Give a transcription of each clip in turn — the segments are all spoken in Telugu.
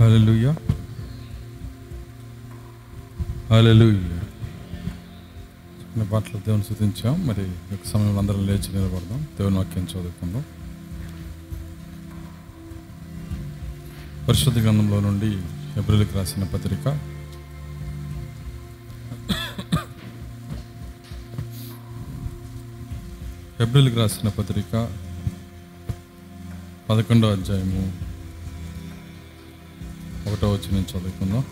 హల్లెలూయా హల్లెలూయా చిన్న పాటలు దేవుని స్థుతించాం. మరి ఒక యొక్క సమయంలో అందరం లేచి నిలబడదాం. దేవుని వాక్యం చదువుకుందాం. పరిశుద్ధ గ్రంథంలో నుండి ఏప్రిల్కి రాసిన పత్రిక. ఏప్రిల్కి రాసిన పత్రిక పదకొండో అధ్యాయము. ఒకటో వచ్చి నేను చదువుకుందాం.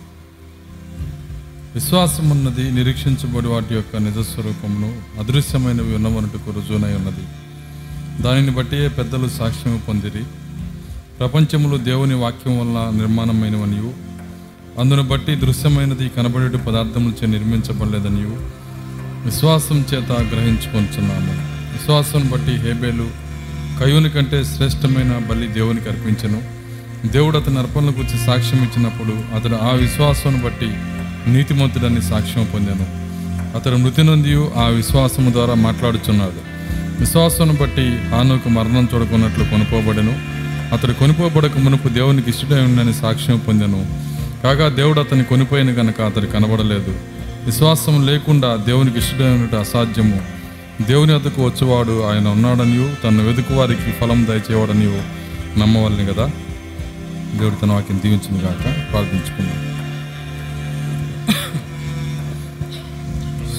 విశ్వాసం ఉన్నది నిరీక్షించబడి వాటి యొక్క నిజస్వరూపమును అదృశ్యమైనవి ఉన్నవనటుకు రుజువునై ఉన్నది. దానిని బట్టి పెద్దలు సాక్ష్యం పొందిరి. ప్రపంచములు దేవుని వాక్యం వల్ల నిర్మాణమైనవనియు అందును బట్టి దృశ్యమైనది కనబడే పదార్థములచే నిర్మించబడలేదనియు విశ్వాసం చేత గ్రహించుకొంచున్నాము. విశ్వాసం బట్టి హేబేలు కయుని కంటే శ్రేష్టమైన బలి దేవునికి అర్పించను. దేవుడు అతని అర్పణలకు వచ్చి సాక్ష్యం ఇచ్చినప్పుడు అతడు ఆ విశ్వాసం బట్టి నీతిమంతుడని సాక్ష్యం పొందాను. అతడు మృతి నొంది ఆ విశ్వాసము ద్వారా మాట్లాడుచున్నాడు. విశ్వాసం బట్టి హానుకు మరణం చూడకున్నట్లు కొనుకోబడను. అతడు కొనుకోబడక మునుపు దేవునికి ఇష్టమై ఉందని సాక్ష్యం పొందాను. కాగా దేవుడు అతన్ని కొనిపోయిన గనక అతడు కనబడలేదు. విశ్వాసం లేకుండా దేవునికి ఇష్టడై అసాధ్యము. దేవుని వద్దకు వచ్చేవాడు ఆయన ఉన్నాడనియు తన వెతుకు వారికి ఫలం దయచేవాడనియు నమ్మవాలని కదా దేవుడి తన వాక్యం దీవించింది కాక ప్రార్థించుకున్నాం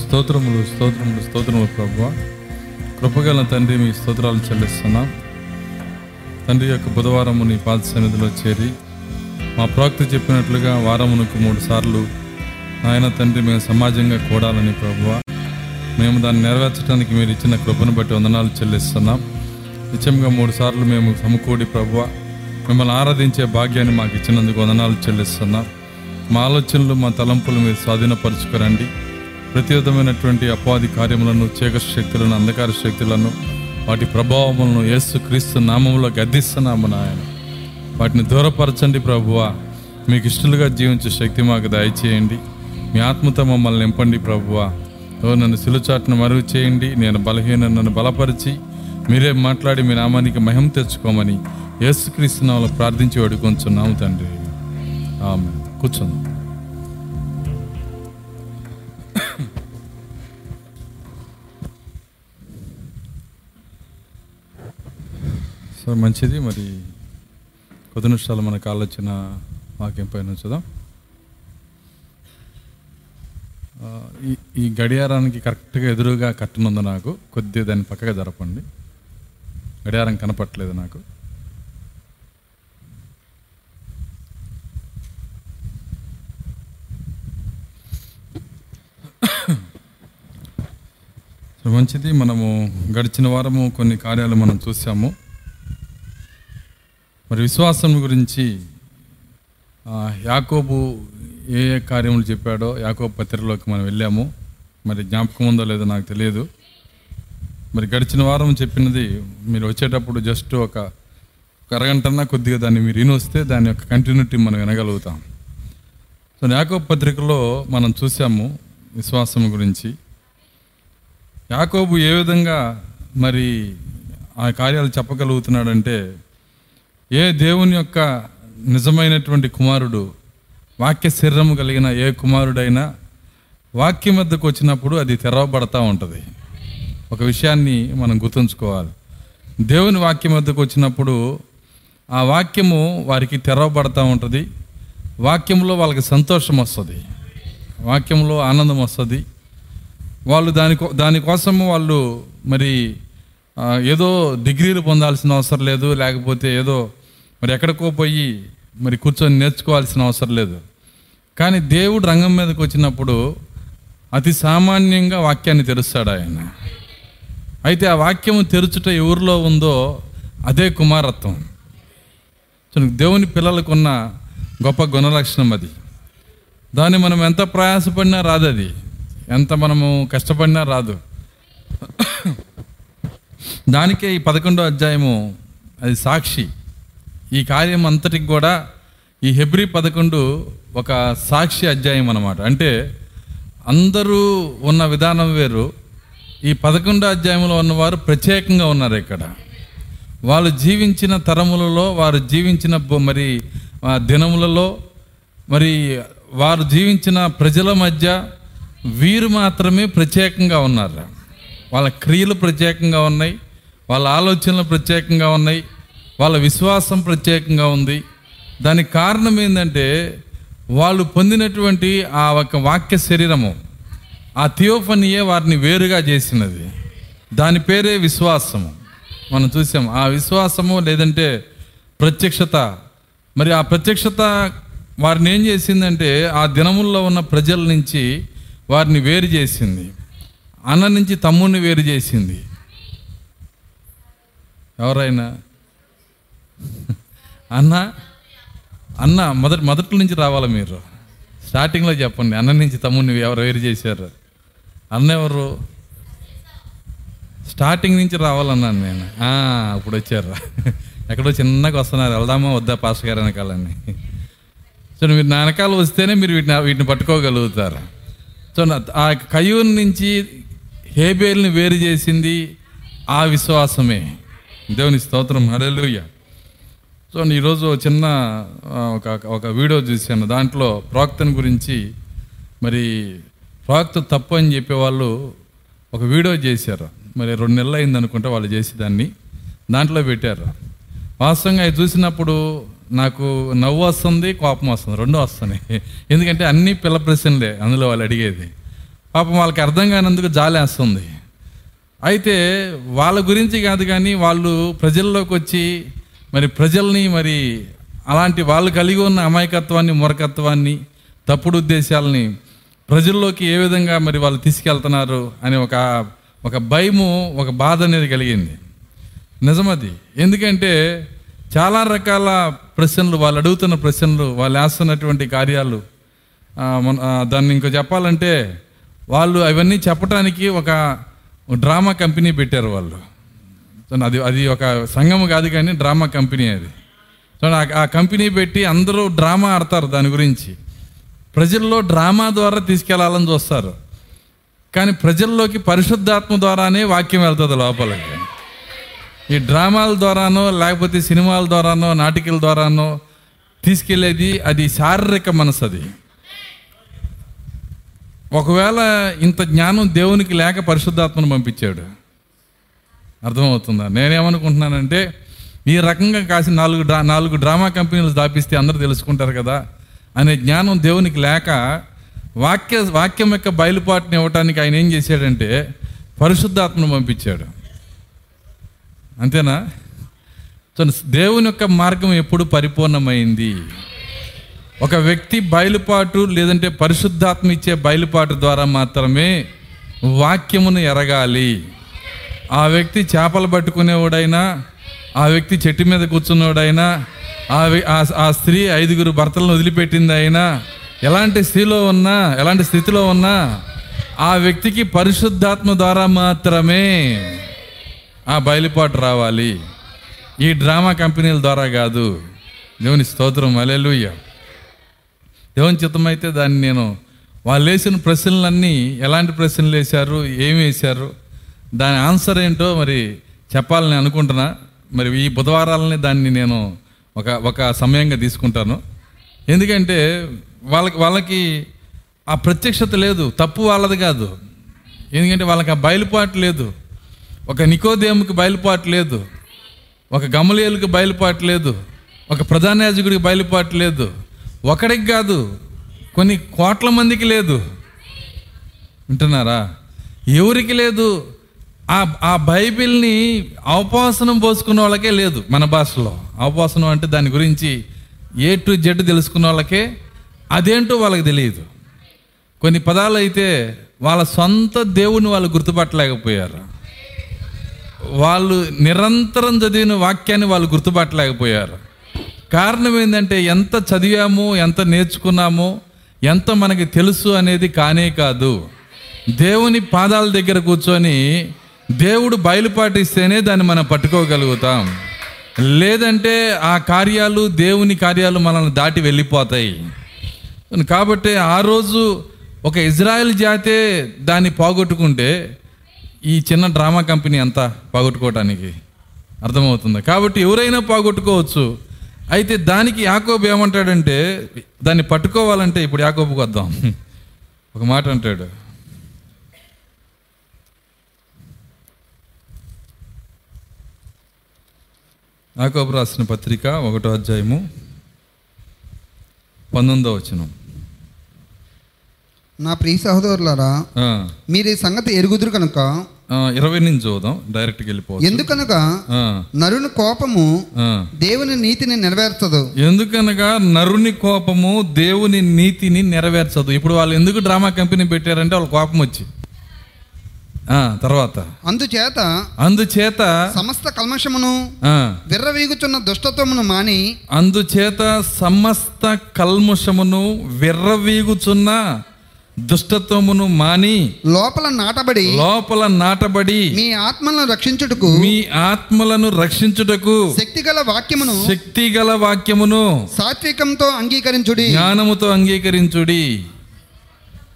స్తోత్రములు స్తోత్రములు స్తోత్రములు ప్రభు కృపగల తండ్రి మీ స్తోత్రాలు చెల్లిస్తున్నాం. తండ్రి యొక్క బుధవారము నీ పాద సన్నిధిలో చేరి మా ప్రాక్తి చెప్పినట్లుగా వారమునకు మూడు సార్లు ఆయన తండ్రి మేము సమాజంగా కూడాలని ప్రభువ. మేము దాన్ని నెరవేర్చడానికి మీరు ఇచ్చిన కృపను బట్టి వందనాలు చెల్లిస్తున్నాం. నిత్యంగా మూడు సార్లు మేము సమకూడి ప్రభువ. మిమ్మల్ని ఆరాధించే భాగ్యాన్ని మాకు ఇచ్చినందుకు వందనాలు చెల్లిస్తున్నాం మా ఆలోచనలు మా తలంపులు మీరు స్వాధీనపరచుకోరండి. ప్రతి విధమైనటువంటి అపవాది కార్యములను చీకటి శక్తులను అంధకార శక్తులను వాటి ప్రభావములను యేసు క్రీస్తు నామంలో గద్దిస్తున్నాము నాయన. వాటిని దూరపరచండి ప్రభువా. మీకు ఇష్టలుగా జీవించే శక్తి మాకు దయచేయండి. మీ ఆత్మతో మమ్మల్ని నింపండి ప్రభువా. ఓ నన్ను సిలుచాట్ను మరుగు చేయండి. నేను బలహీన నన్ను బలపరిచి మీరే మాట్లాడి మీ నామానికి మహిమ తెచ్చుకోమని యేసుక్రీస్తు నామములో ప్రార్థించి వేడుకొంచున్నాము తండ్రి. ఆమె కూర్చుందాం సో మంచిది. మరి కొద్ది నిమిషాలు మనకు ఆలోచన వాక్యం పైన చూద్దాం ఈ ఈ గడియారానికి కరెక్ట్గా ఎదురుగా కట్టనుంది నాకు కొద్దిగా దాన్ని పక్కగా జరపండి. గడియారం కనపట్లేదు నాకు. సో మంచిది. మనము గడిచిన వారము కొన్ని కార్యాలు మనం చూసాము మరి విశ్వాసం గురించి యాకోబు ఏ ఏ కార్యములు చెప్పాడో యాకోబు పత్రికలోకి మనం వెళ్ళాము. మరి జ్ఞాపకం ఉందో లేదో నాకు తెలియదు. మరి గడిచిన వారం చెప్పినది మీరు వచ్చేటప్పుడు జస్ట్ ఒక అరగంటన్నా కొద్దిగా దాన్ని మీరు వినొస్తే వస్తే దాని యొక్క కంటిన్యూటీ మనం వినగలుగుతాం. సో యాకోబు పత్రికలో మనం చూసాము విశ్వాసం గురించి. యాకోబు ఏ విధంగా మరి ఆ కార్యాలు చెప్పగలుగుతున్నాడంటే ఏ దేవుని యొక్క నిజమైనటువంటి కుమారుడు వాక్య శరీరము కలిగిన ఏ కుమారుడైనా వాక్యం వద్దకు వచ్చినప్పుడు అది తెరవబడతా ఉంటుంది. ఒక విషయాన్ని మనం గుర్తుంచుకోవాలి. దేవుని వాక్యం వద్దకు వచ్చినప్పుడు ఆ వాక్యము వారికి తెరవబడతా ఉంటుంది. వాక్యంలో వాళ్ళకి సంతోషం వస్తుంది. వాక్యంలో ఆనందం వస్తుంది. వాళ్ళు దాని దానికోసము వాళ్ళు మరి ఏదో డిగ్రీలు పొందాల్సిన అవసరం లేదు లేకపోతే ఏదో మరి ఎక్కడికో పోయి మరి కూర్చొని నేర్చుకోవాల్సిన అవసరం లేదు. కానీ దేవుడు రంగం మీదకి వచ్చినప్పుడు అతి సామాన్యంగా వాక్యాన్ని తెరుస్తాడు ఆయన. అయితే ఆ వాక్యము తెరుచుట ఎవరిలో ఉందో అదే కుమారత్వం. దేవుని పిల్లలకు ఉన్న గొప్ప గుణలక్షణం అది. దాన్ని మనం ఎంత ప్రయాసపడినా రాదు అది ఎంత మనము కష్టపడినా రాదు. దానికే ఈ పదకొండో అధ్యాయము అది సాక్షి. ఈ కార్యం అంతటికి కూడా ఈ హెబ్రి పదకొండు ఒక సాక్షి అధ్యాయం అన్నమాట. అంటే అందరూ ఉన్న విధానం వేరు. ఈ పదకొండో అధ్యాయంలో ఉన్నవారు ప్రత్యేకంగా ఉన్నారు ఇక్కడ. వాళ్ళు జీవించిన తరములలో వారు జీవించిన మరి దినములలో మరి వారు జీవించిన ప్రజల మధ్య వీరు మాత్రమే ప్రత్యేకంగా ఉన్నారు. వాళ్ళ క్రియలు ప్రత్యేకంగా ఉన్నాయి. వాళ్ళ ఆలోచనలు ప్రత్యేకంగా ఉన్నాయి. వాళ్ళ విశ్వాసం ప్రత్యేకంగా ఉంది. దానికి కారణం ఏంటంటే వాళ్ళు పొందినటువంటి ఆ ఒక వాక్య శరీరము ఆ థియోఫనియే వారిని వేరుగా చేసినది. దాని పేరే విశ్వాసము. మనం చూసాం ఆ విశ్వాసము లేదంటే ప్రత్యక్షత. మరి ఆ ప్రత్యక్షత వారిని ఏం చేసిందంటే ఆ దినముల్లో ఉన్న ప్రజల నుంచి వారిని వేరు చేసింది. అన్న నుంచి తమ్ముడిని వేరు చేసింది. ఎవరైనా? అన్న? అన్న మొదటి మొదటి నుంచి రావాలి మీరు? స్టార్టింగ్లో చెప్పండి. అన్న నుంచి తమ్ముడిని ఎవరు వేరు చేశారు? అన్న ఎవరు? స్టార్టింగ్ నుంచి రావాలన్నాను నేను. అప్పుడు ఇప్పుడు వచ్చారు. ఎక్కడో చిన్నగా వస్తున్నారు. వెళ్దామా వద్దా పాస్ గారు వెనకాలని సో మీరు నా వెనకాల వస్తేనే మీరు వీటిని వీటిని పట్టుకోగలుగుతారు. సో ఆ యొక్క కయూన్ నుంచి హేబేల్ని వేరు చేసింది ఆ విశ్వాసమే. దేవుని స్తోత్రం. హల్లెలూయ. సో ఈరోజు చిన్న ఒక ఒక వీడియో చూశాను. దాంట్లో ప్రాక్తని గురించి మరి ప్రాక్త తప్పు అని చెప్పేవాళ్ళు ఒక వీడియో చేశారు. మరి రెండు నెలలు అయింది అనుకుంటే వాళ్ళు చేసి దాన్ని దాంట్లో పెట్టారు. వాస్తవంగా అది చూసినప్పుడు నాకు నవ్వు వస్తుంది కోపం వస్తుంది రెండు వస్తున్నాయి ఎందుకంటే అన్నీ పిల్ల ప్రశ్నలే అందులో వాళ్ళు అడిగేది. పాపం వాళ్ళకి అర్థం కానందుకు జాలేస్తుంది అయితే వాళ్ళ గురించి కాదు కానీ వాళ్ళు ప్రజల్లోకి వచ్చి మరి ప్రజల్ని మరి అలాంటి వాళ్ళు కలిగి ఉన్న అమాయకత్వాన్ని మూర్ఖత్వాన్ని తప్పుడు ఉద్దేశాలని ప్రజల్లోకి ఏ విధంగా మరి వాళ్ళు తీసుకెళ్తున్నారు అనే ఒక ఒక భయము ఒక బాధ అనేది కలిగింది. నిజమది. ఎందుకంటే చాలా రకాల ప్రశ్నలు వాళ్ళు అడుగుతున్న ప్రశ్నలు వాళ్ళు వేస్తున్నటువంటి కార్యాలు. మన- దాన్ని ఇంకో చెప్పాలంటే వాళ్ళు అవన్నీ చెప్పడానికి ఒక డ్రామా కంపెనీ పెట్టారు వాళ్ళు. అది అది ఒక సంఘం కాదు కానీ డ్రామా కంపెనీ అది. సో ఆ- ఆ కంపెనీ పెట్టి అందరూ డ్రామా ఆడతారు దాని గురించి. ప్రజల్లో డ్రామా ద్వారా తీసుకెళ్ళాలని చూస్తారు. కానీ ప్రజల్లోకి పరిశుద్ధాత్మ ద్వారానే వాక్యం వెళ్తుంది లోపలికి. ఈ డ్రామాల ద్వారానో లేకపోతే సినిమాల ద్వారానో నాటికల ద్వారానో తీసుకెళ్ళేది అది శారీరక మనసు అది ఒకవేళ ఇంత జ్ఞానం దేవునికి లేక పరిశుద్ధాత్మను పంపించాడు. అర్థమవుతుందా? నేనేమనుకుంటున్నానంటే ఈ రకంగా కాసి నాలుగు డ్రా నాలుగు డ్రామా కంపెనీలు దాపిస్తే అందరూ తెలుసుకుంటారు కదా అనే జ్ఞానం దేవునికి లేక వాక్య వాక్యం యొక్క బయలుపాటుని ఇవ్వటానికి ఆయన ఏం చేశాడంటే పరిశుద్ధాత్మను పంపించాడు. అంతేనా? సో దేవుని యొక్క మార్గం ఎప్పుడు పరిపూర్ణమైంది? ఒక వ్యక్తి బయలుపాటు లేదంటే పరిశుద్ధాత్మ ఇచ్చే బయలుపాటు ద్వారా మాత్రమే వాక్యమును ఎరగాలి. ఆ వ్యక్తి చేపలు పట్టుకునేవాడైనా ఆ వ్యక్తి చెట్టు మీద కూర్చున్నవాడైనా ఆ ఆ- ఆ స్త్రీ ఐదుగురు భర్తలను వదిలిపెట్టింది అయినా ఎలాంటి స్థితిలో ఉన్నా ఎలాంటి స్థితిలో ఉన్నా ఆ వ్యక్తికి పరిశుద్ధాత్మ ద్వారా మాత్రమే ఆ బయలుపాటు రావాలి. ఈ డ్రామా కంపెనీల ద్వారా కాదు. దేవుని స్తోత్రం. అలెలుయ్య దేవుని చిత్తమైతే దాన్ని నేను వాళ్ళు వేసిన ప్రశ్నలన్నీ ఎలాంటి ప్రశ్నలు వేశారు ఏమి వేశారు దాని ఆన్సర్ ఏంటో మరి చెప్పాలని అనుకుంటున్నా. మరి ఈ బుధవారాలని దాన్ని నేను ఒక ఒక సమయంగా తీసుకుంటాను. ఎందుకంటే వాళ్ళకి వాళ్ళకి ఆ ప్రత్యక్షత లేదు. తప్పు వాళ్ళది కాదు. ఎందుకంటే వాళ్ళకి ఆ బయలుపాటు లేదు. ఒక నికోదేముకి బయలుపాటు లేదు. ఒక గమలేలుకి బయలుపాటు లేదు. ఒక ప్రధాన యాజకుడికి బయలుపాటు లేదు. ఒకడికి కాదు కొన్ని కోట్ల మందికి లేదు. వింటున్నారా? ఎవరికి లేదు? ఆ ఆ బైబిల్ని అవపాసనం పోసుకున్న వాళ్ళకే లేదు మన భాషలో. అవపాసనం అంటే దాని గురించి ఏ టు జెడ్ తెలుసుకున్న వాళ్ళకే అదేంటో వాళ్ళకి తెలియదు. కొన్ని పదాలు అయితే వాళ్ళ సొంత దేవుని వాళ్ళు గుర్తుపట్టలేకపోయారు. వాళ్ళు నిరంతరం చదివిన వాక్యాన్ని వాళ్ళు గుర్తుపట్టలేకపోయారు. కారణం ఏంటంటే ఎంత చదివాము ఎంత నేర్చుకున్నామో ఎంత మనకి తెలుసు అనేది కానే కాదు. దేవుని పాదాల దగ్గర కూర్చొని దేవుడు బయలుపాటిస్తేనే దాన్ని మనం పట్టుకోగలుగుతాం. లేదంటే ఆ కార్యాలు దేవుని కార్యాలు మనల్ని దాటి వెళ్ళిపోతాయి. కాబట్టి ఆ రోజు ఒక ఇజ్రాయెల్ జాతే దాన్ని పోగొట్టుకుంటే ఈ చిన్న డ్రామా కంపెనీ అంతా పోగొట్టుకోవటానికి అర్థమవుతుంది. కాబట్టి ఎవరైనా పోగొట్టుకోవచ్చు. అయితే దానికి యాకోబు ఏమంటాడంటే దాన్ని పట్టుకోవాలంటే ఇప్పుడు యాకోబుకి వద్దాం. ఒక మాట అంటాడు. యాకోబు రాసిన పత్రిక ఒకటో అధ్యాయము పంతొమ్మిదో వచనం. నా ప్రియ సహోదరులారా మీరు ఈ సంగతి ఎరుగుదురు కనుక ఇరవై నుంచి చూద్దాం డైరెక్ట్గా వెళ్ళిపోవచ్చు. ఎందుకనగా నరుని కోపము. దేవుని నీతిని నెరవేర్చదు. ఎందుకనగా నరుని కోపము దేవుని నీతిని నెరవేర్చదు. ఇప్పుడు వాళ్ళు ఎందుకు డ్రామా కంపెనీ పెట్టారంటే వాళ్ళ కోపం వచ్చి. తర్వాత. అందుచేత అందుచేత సమస్త కల్మషమును విర్రవీగుచున్న దుష్టత్వమును మాని అందుచేత సమస్త కల్ముషమును విర్రవీగుచున్న దుష్టత్వమును మాని లోపల నాటబడి లోపల నాటబడి మీ ఆత్మలను రక్షించుటకు మీ ఆత్మలను రక్షించుటకు శక్తిగల వాక్యమును శక్తిగల వాక్యమును సాత్వికంతో అంగీకరించుడి. జ్ఞానముతో అంగీకరించుడి.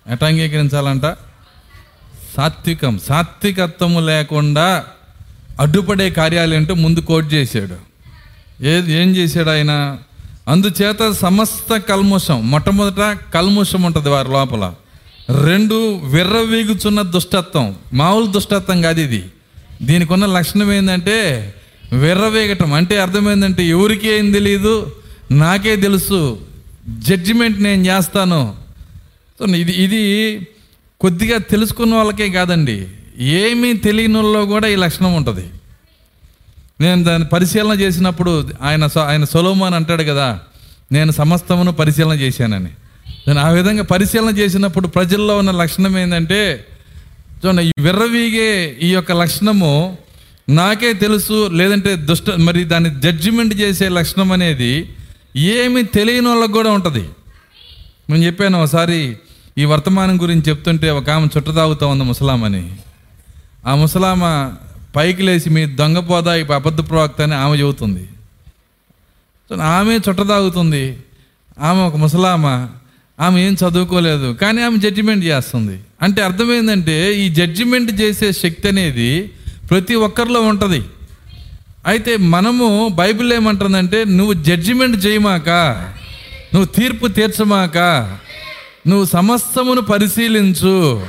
ఎట్లా అంగీకరించాలంట? సాత్వికం. సాత్వికత్వము లేకుండా అడ్డుపడే కార్యాలేంటో ముందు కోట్ చేశాడు. ఏది ఏం చేశాడు ఆయన? అందుచేత సమస్త కల్ముషం మొట్టమొదట కల్ముషం ఉంటుంది వారి లోపల. రెండు విర్రవీగుచున్న దుష్టత్వం మామూలు దుష్టత్వం కాదు ఇది. దీనికి ఉన్న లక్షణం ఏంటంటే విర్రవేగటం. అంటే అర్థమైందంటే ఎవరికి ఏం తెలియదు నాకే తెలుసు జడ్జిమెంట్ నేను చేస్తాను. సో ఇది ఇది కొద్దిగా తెలుసుకున్న వాళ్ళకే కాదండి. ఏమీ తెలియని వాళ్ళలో కూడా ఈ లక్షణం ఉంటుంది. నేను దాన్ని పరిశీలన చేసినప్పుడు ఆయన ఆయన సొలోమాన్ అంటాడు కదా నేను సమస్తమును పరిశీలన చేశానని. నేను ఆ విధంగా పరిశీలన చేసినప్పుడు ప్రజల్లో ఉన్న లక్షణం ఏంటంటే చూడండి ఈ విర్రవీగే ఈ యొక్క లక్షణము నాకే తెలుసు లేదంటే దుష్ట మరి దాన్ని జడ్జిమెంట్ చేసే లక్షణం అనేది ఏమి తెలియని వాళ్ళకు కూడా ఉంటుంది. నేను చెప్పాను ఒకసారి ఈ వర్తమానం గురించి చెప్తుంటే ఒక ఆమె చుట్ట తాగుతూ ఉంది ముసలామని. ఆ ముసలామ పైకి లేచి మీ దొంగపోదా ఈ అబద్ధ ప్రవక్త అని ఆమె చెబుతుంది. సో ఆమె చుట్ట తాగుతుంది. ఆమె ఒక ముసలామ ఆమె ఏం చదువుకోలేదు కానీ ఆమె జడ్జిమెంట్ చేస్తుంది. అంటే అర్థమైందంటే ఈ జడ్జిమెంట్ చేసే శక్తి అనేది ప్రతి ఒక్కరిలో ఉంటుంది. అయితే మనము బైబిల్ ఏమంటుందంటే నువ్వు జడ్జిమెంట్ చేయమాక నువ్వు తీర్పు తీర్చమాక నువ్వు సమస్తమును పరిశీలించు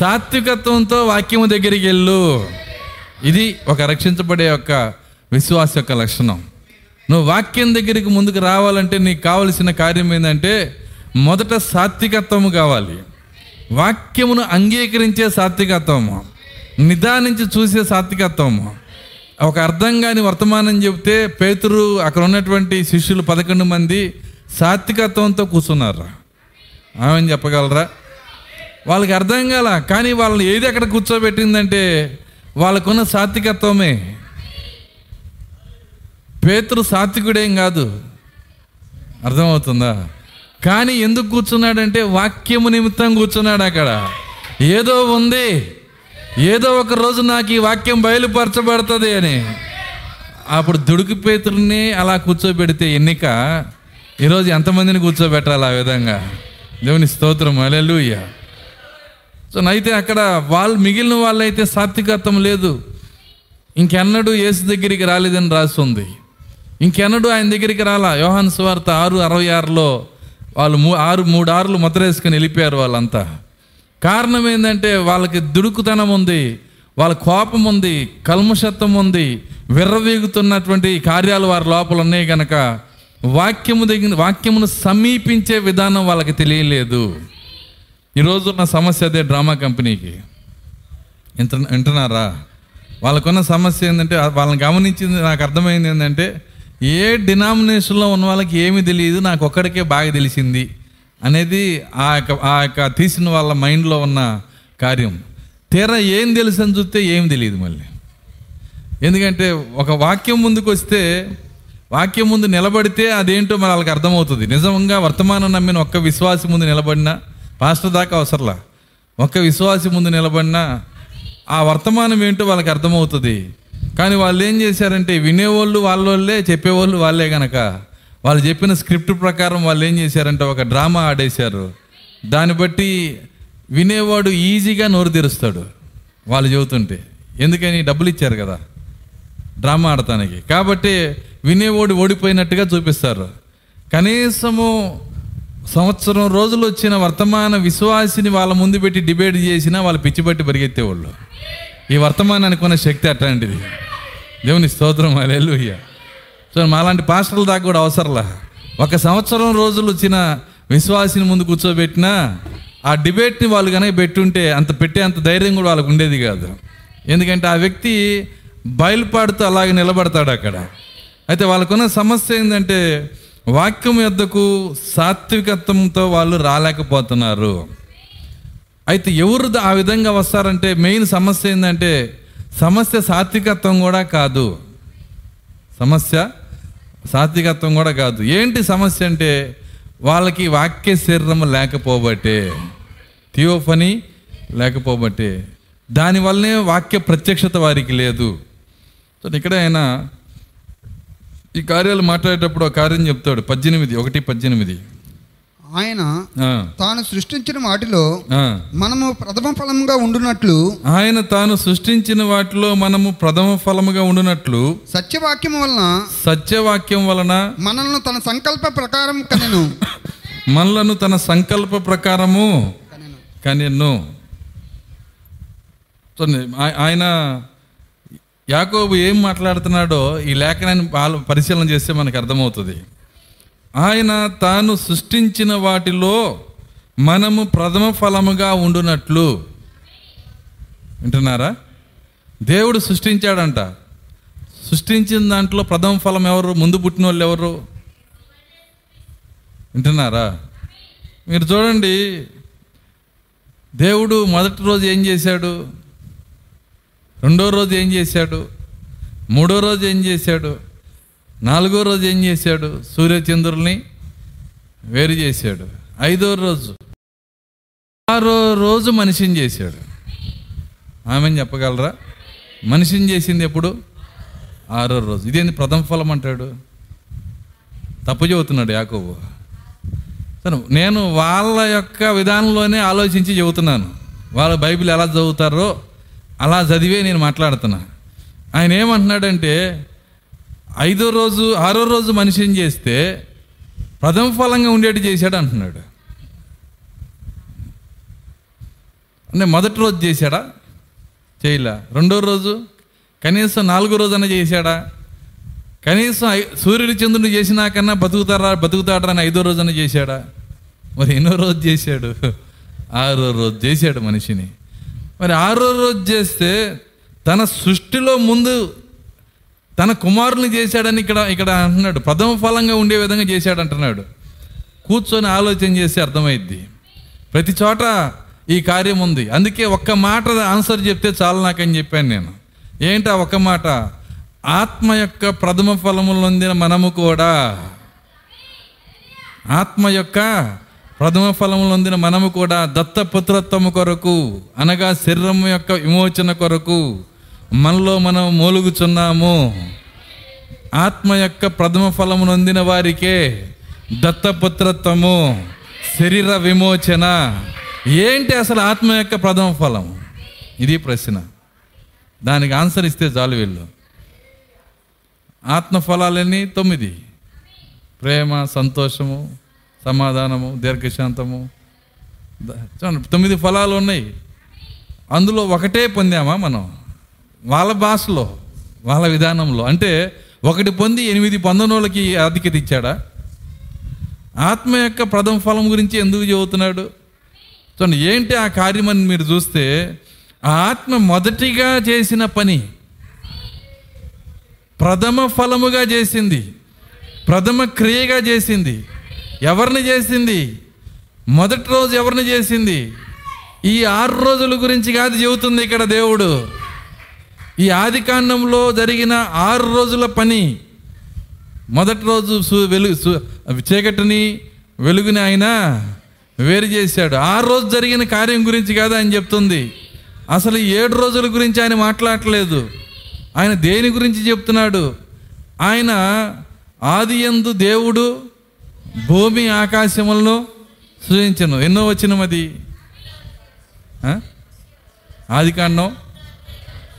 సాత్వికత్వంతో వాక్యము దగ్గరికి వెళ్ళు. ఇది ఒక రక్షించబడే యొక్క విశ్వాస యొక్క లక్షణం. నువ్వు వాక్యం దగ్గరికి ముందుకు రావాలంటే నీకు కావలసిన కార్యం ఏంటంటే మొదట సాత్వికత్వము కావాలి. వాక్యమును అంగీకరించే సాత్వికత్వము నిదానించి చూసే సాత్వికత్వము. ఒక అర్థం కాని వర్తమానం చెబితే పేతురు అక్కడ ఉన్నటువంటి శిష్యులు పదకొండు మంది సాత్వికత్వంతో కూర్చున్నారు? ఆమెను చెప్పగలరా? వాళ్ళకి అర్థం కాల కానీ వాళ్ళని ఏది అక్కడ కూర్చోబెట్టిందంటే వాళ్ళకున్న సాత్వికత్వమే. పేతురు సాత్వికుడేం కాదు. అర్థమవుతుందా? కానీ ఎందుకు కూర్చున్నాడంటే వాక్యము నిమిత్తం కూర్చున్నాడు అక్కడ. ఏదో ఉంది. ఏదో ఒక రోజు నాకు ఈ వాక్యం బయలుపరచబడుతుంది అని. అప్పుడు దుడుకు పేతుల్ని అలా కూర్చోబెడితే ఎన్నిక? ఈరోజు ఎంతమందిని కూర్చోబెట్టాలి ఆ విధంగా? దేవుని స్తోత్రం. అలెలుయ్య సో అయితే అక్కడ వాళ్ళు మిగిలిన వాళ్ళైతే సాత్వికత్వం లేదు. ఇంకెన్నడూ యేసు దగ్గరికి రాలేదని రాస్తుంది ఇంకెన్నడూ ఆయన దగ్గరికి రాలా? యోహాన్ స్వార్త ఆరు అరవై ఆరులో వాళ్ళు మూ ఆరు మూడార్లు ముద్ర ముద్రేసుకుని వెళ్ళిపోయారు వాళ్ళంతా. కారణం ఏంటంటే వాళ్ళకి దుడుకుతనం ఉంది వాళ్ళ కోపం ఉంది కల్మషత్వం ఉంది విర్రవీగుతున్నటువంటి కార్యాలు వారి లోపల ఉన్నాయి కనుక వాక్యము దగ్గర వాక్యమును సమీపించే విధానం వాళ్ళకి తెలియలేదు. ఈరోజు ఉన్న సమస్య అదే డ్రామా కంపెనీకి. వింటున్నారా? వాళ్ళకున్న సమస్య ఏంటంటే వాళ్ళని గమనించింది నాకు అర్థమైంది ఏంటంటే ఏ డినామినేషన్లో ఉన్న వాళ్ళకి ఏమి తెలియదు నాకు ఒక్కడికే బాగా తెలిసింది అనేది ఆ యొక్క ఆ యొక్క తీసిన వాళ్ళ మైండ్లో ఉన్న కార్యం. తీరా ఏం తెలుసు అని చూస్తే ఏం తెలియదు మళ్ళీ. ఎందుకంటే ఒక వాక్యం ముందుకు వస్తే వాక్యం ముందు నిలబడితే అదేంటో మన వాళ్ళకి అర్థమవుతుంది. నిజంగా వర్తమానం నమ్మిన ఒక్క విశ్వాసి ముందు నిలబడినా పాస్టర్ దాకా అవసరంలా? ఒక్క విశ్వాసి ముందు నిలబడినా ఆ వర్తమానం ఏంటో వాళ్ళకి అర్థమవుతుంది. కానీ వాళ్ళు ఏం చేశారంటే వినేవాళ్ళు వాళ్ళోళ్ళే చెప్పేవాళ్ళు వాళ్ళే కనుక వాళ్ళు చెప్పిన స్క్రిప్ట్ ప్రకారం వాళ్ళు ఏం చేశారంటే ఒక డ్రామా ఆడేశారు. దాన్ని బట్టి వినేవాడు ఈజీగా నోరు తెరుస్తాడు వాళ్ళు చెబుతుంటే. ఎందుకని? డబ్బులు ఇచ్చారు కదా. డ్రామా ఆడటానికి. కాబట్టి వినేవాడు ఓడిపోయినట్టుగా చూపిస్తారు. కనీసము సంవత్సరం రోజులు వచ్చిన వర్తమాన విశ్వాసిని వాళ్ళ ముందు పెట్టి డిబేట్ చేసినా వాళ్ళు పిచ్చిపట్టి పరిగెత్తేవాళ్ళు. ఈ వర్తమానానికి ఉన్న శక్తి అట్లాంటిది. దేవుని స్తోత్రం అలెల్లు సో మాలాంటి పాస్టర్ల దాకా కూడా అవసరంలా. ఒక సంవత్సరం రోజులు వచ్చిన విశ్వాసిని ముందు కూర్చోబెట్టినా ఆ డిబేట్ని వాళ్ళు కనుక పెట్టుంటే అంత పెట్టే అంత ధైర్యం కూడా వాళ్ళకు ఉండేది కాదు. ఎందుకంటే ఆ వ్యక్తి బయలుపాడుతూ అలాగే నిలబడతాడు అక్కడ. అయితే వాళ్ళకున్న సమస్య ఏంటంటే వాక్యం యొద్దకు సాత్వికత్వంతో వాళ్ళు రాలేకపోతున్నారు. అయితే ఎవరు ఆ విధంగా వస్తారంటే మెయిన్ సమస్య ఏంటంటే సమస్య సాత్వికత్వం కూడా కాదు. సమస్య సాత్వికత్వం కూడా కాదు. ఏంటి సమస్య అంటే వాళ్ళకి వాక్య శరీరం లేకపోబట్టే థియోఫని లేకపోబట్టే దానివల్లనే వాక్య ప్రత్యక్షత వారికి లేదు. సో ఇక్కడ ఆయన ఈ కార్యాలు మాట్లాడేటప్పుడు ఒక కార్యం చెప్తాడు. పద్దెనిమిది ఒకటి పద్దెనిమిది. ఆయన తాను సృష్టించిన వాటిలో. మనము ప్రథమ ఫలంగా ఉండునట్లు ఆయన తాను సృష్టించిన వాటిలో మనము ప్రథమ ఫలముగా ఉండునట్లు సత్యవాక్యము వలన సత్యవాక్యం వలన మనల్ని తన సంకల్ప ప్రకారం కనెను. మనలను తన సంకల్ప ప్రకారము కనెను. ఆయన యాకోబు ఏం మాట్లాడుతున్నాడో ఈ లేఖనాన్ని పరిశీలన చేస్తే మనకు అర్థమవుతుంది. ఆయన తాను సృష్టించిన వాటిలో మనము ప్రథమ ఫలముగా ఉండునట్లు. వింటున్నారా? దేవుడు సృష్టించాడంట. సృష్టించిన దాంట్లో ప్రథమ ఫలం ఎవరు? ముందు పుట్టిన వాళ్ళు ఎవరు? వింటున్నారా? మీరు చూడండి దేవుడు మొదటి రోజు ఏం చేశాడు? రెండో రోజు ఏం చేశాడు? మూడో రోజు ఏం చేశాడు? నాలుగో రోజు ఏం చేశాడు? సూర్యచంద్రుల్ని వేరు చేశాడు. ఐదో రోజు. ఆరో రోజు మనిషిని చేశాడు. ఆమెను చెప్పగలరా? మనిషిని చేసింది ఎప్పుడు? ఆరో రోజు. ఇదేంది ప్రథమ ఫలం అంటాడు? తప్పు చెబుతున్నాడు యాకోబు. సరే నేను వాళ్ళ యొక్క విధానంలోనే ఆలోచించి చెబుతున్నాను. వాళ్ళ బైబిల్ ఎలా చదువుతారో అలా చదివే నేను మాట్లాడుతున్నా. ఆయన ఏమంటున్నాడంటే ఐదో రోజు ఆరో రోజు మనిషిని చేస్తే ప్రథమ ఫలంగా ఉండేటి చేశాడు అంటున్నాడు. అంటే మొదటి రోజు చేశాడా? చేయలే. రెండో రోజు? కనీసం నాలుగో రోజు అన్న చేశాడా? కనీసం సూర్యుడు సూర్యుడి చంద్రుని చేసినా కన్నా బతుకుతారా బతుకుతాడా అని ఐదో రోజున చేశాడా? మరి ఎన్నో రోజు చేశాడు? ఆరో రోజు చేశాడు మనిషిని. మరి ఆరో రోజు చేస్తే తన సృష్టిలో ముందు తన కుమారుని చేశాడని ఇక్కడ ఇక్కడ అంటున్నాడు. ప్రథమ ఫలంగా ఉండే విధంగా చేశాడు అంటున్నాడు కూర్చొని ఆలోచన చేసి అర్థమైద్ది. ప్రతి చోట ఈ కార్యం ఉంది. అందుకే ఒక్క మాట ఆన్సర్ చెప్తే చాలు నాకని చెప్పాను నేను. ఏంటి ఆ ఒక్క మాట? ఆత్మ యొక్క ప్రథమ ఫలములు నొందిన మనము కూడా ఆత్మ యొక్క ప్రథమ ఫలములు నొందిన మనము కూడా దత్తపుత్రత్వము కొరకు అనగా శరీరము యొక్క విమోచన కొరకు మనలో మనం మూలుగుచున్నాము. ఆత్మ యొక్క ప్రథమ ఫలము నొందిన వారికే దత్తపుత్రత్వము శరీర విమోచన. ఏంటి అసలు ఆత్మ యొక్క ప్రథమ ఫలం? ఇది ప్రశ్న. దానికి ఆన్సర్ ఇస్తే చాలు వీళ్ళు. ఆత్మ ఫలాలన్నీ తొమ్మిది. ప్రేమ సంతోషము సమాధానము దీర్ఘశాంతము. చూడండి తొమ్మిది ఫలాలు ఉన్నాయి. అందులో ఒకటే పొందామా మనం? వాళ్ళ భాషలో వాళ్ళ విధానంలో. అంటే ఒకటి పొంది ఎనిమిది పొందనోళ్ళకి ఆధిక్యత ఇచ్చాడా? ఆత్మ యొక్క ప్రథమ ఫలం గురించి ఎందుకు చెబుతున్నాడు? చూడండి ఏంటి ఆ కార్యమని మీరు చూస్తే ఆ ఆత్మ మొదటిగా చేసిన పని ప్రథమ ఫలముగా చేసింది ప్రథమ క్రియగా చేసింది ఎవరిని చేసింది? మొదటి రోజు ఎవరిని చేసింది? ఈ ఆరు రోజుల గురించి కాదు చెబుతుంది ఇక్కడ దేవుడు. ఈ ఆది కాండంలో జరిగిన ఆరు రోజుల పని మొదటి రోజు సు వెలుగు చీకటిని వెలుగుని ఆయన వేరు చేశాడు. ఆరు రోజు జరిగిన కార్యం గురించి కాదు ఆయన చెప్తుంది. అసలు ఏడు రోజుల గురించి ఆయన మాట్లాడట్లేదు ఆయన దేని గురించి చెప్తున్నాడు? ఆయన ఆది ఎందు దేవుడు భూమి ఆకాశములను సృజించను. ఎన్నో వచ్చినమది ఆది కాండం?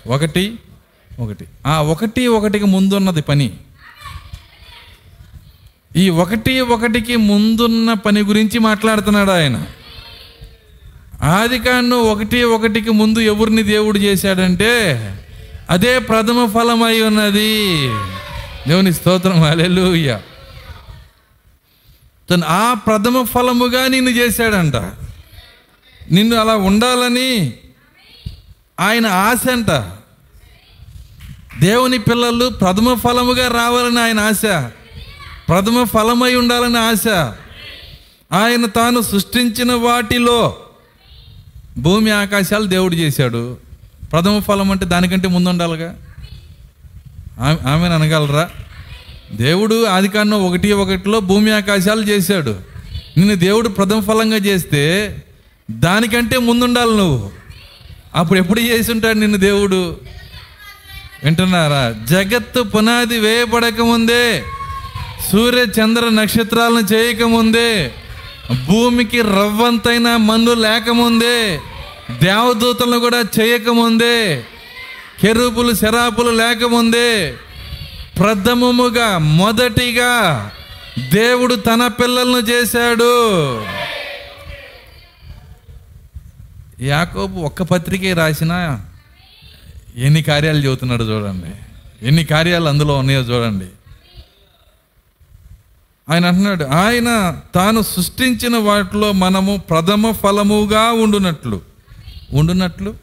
ఒకటి ఒకటి. ఆ ఒకటి ఒకటికి ముందున్నది పని. ఈ ఒకటి ఒకటికి ముందున్న పని గురించి మాట్లాడుతున్నాడు ఆయన. ఆది ఒకటి ఒకటికి ముందు ఎవరిని దేవుడు చేశాడంటే అదే ప్రథమ ఫలమై ఉన్నది. దేవుని స్తోత్రం అలెలుయ్య తను ఆ ప్రథమ ఫలముగా నిన్ను చేశాడంట. నిన్ను అలా ఉండాలని ఆయన ఆశ అంట. దేవుని పిల్లలు ప్రథమ ఫలముగా రావాలని ఆయన ఆశ. ప్రథమ ఫలమై ఉండాలని ఆశ. ఆయన తాను సృష్టించిన వాటిలో భూమి ఆకాశాలు దేవుడు చేశాడు. ప్రథమ ఫలం అంటే దానికంటే ముందు ఉండాలిగా? ఆమె అనగలరా? దేవుడు ఆది కాండం ఒకటి ఒకటిలో భూమి ఆకాశాలు చేశాడు. నిన్ను దేవుడు ప్రథమ ఫలంగా చేస్తే దానికంటే ముందుండాలి నువ్వు. అప్పుడు ఎప్పుడు చేసి ఉంటాడు నిన్ను దేవుడు? వింటున్నారా? జగత్తు పునాది వేయబడక ముందే సూర్య చంద్ర నక్షత్రాలను చేయకముందే భూమికి రవ్వంతైన మన్ను లేకముందే దేవదూతలను కూడా చేయకముందే కెరూపులు శరాపులు లేకముందే ప్రథమముగా మొదటిగా దేవుడు తన పిల్లలను చేశాడు. యాకోబు ఒక్క పత్రికే రాసిన ఎన్ని కార్యాలు చెబుతున్నాడు చూడండి. ఎన్ని కార్యాలు అందులో ఉన్నాయో చూడండి. ఆయన అంటున్నాడు ఆయన తాను సృష్టించిన వాటిలో మనము ప్రథమ ఫలముగా ఉండునట్లు. ఉండునట్లు?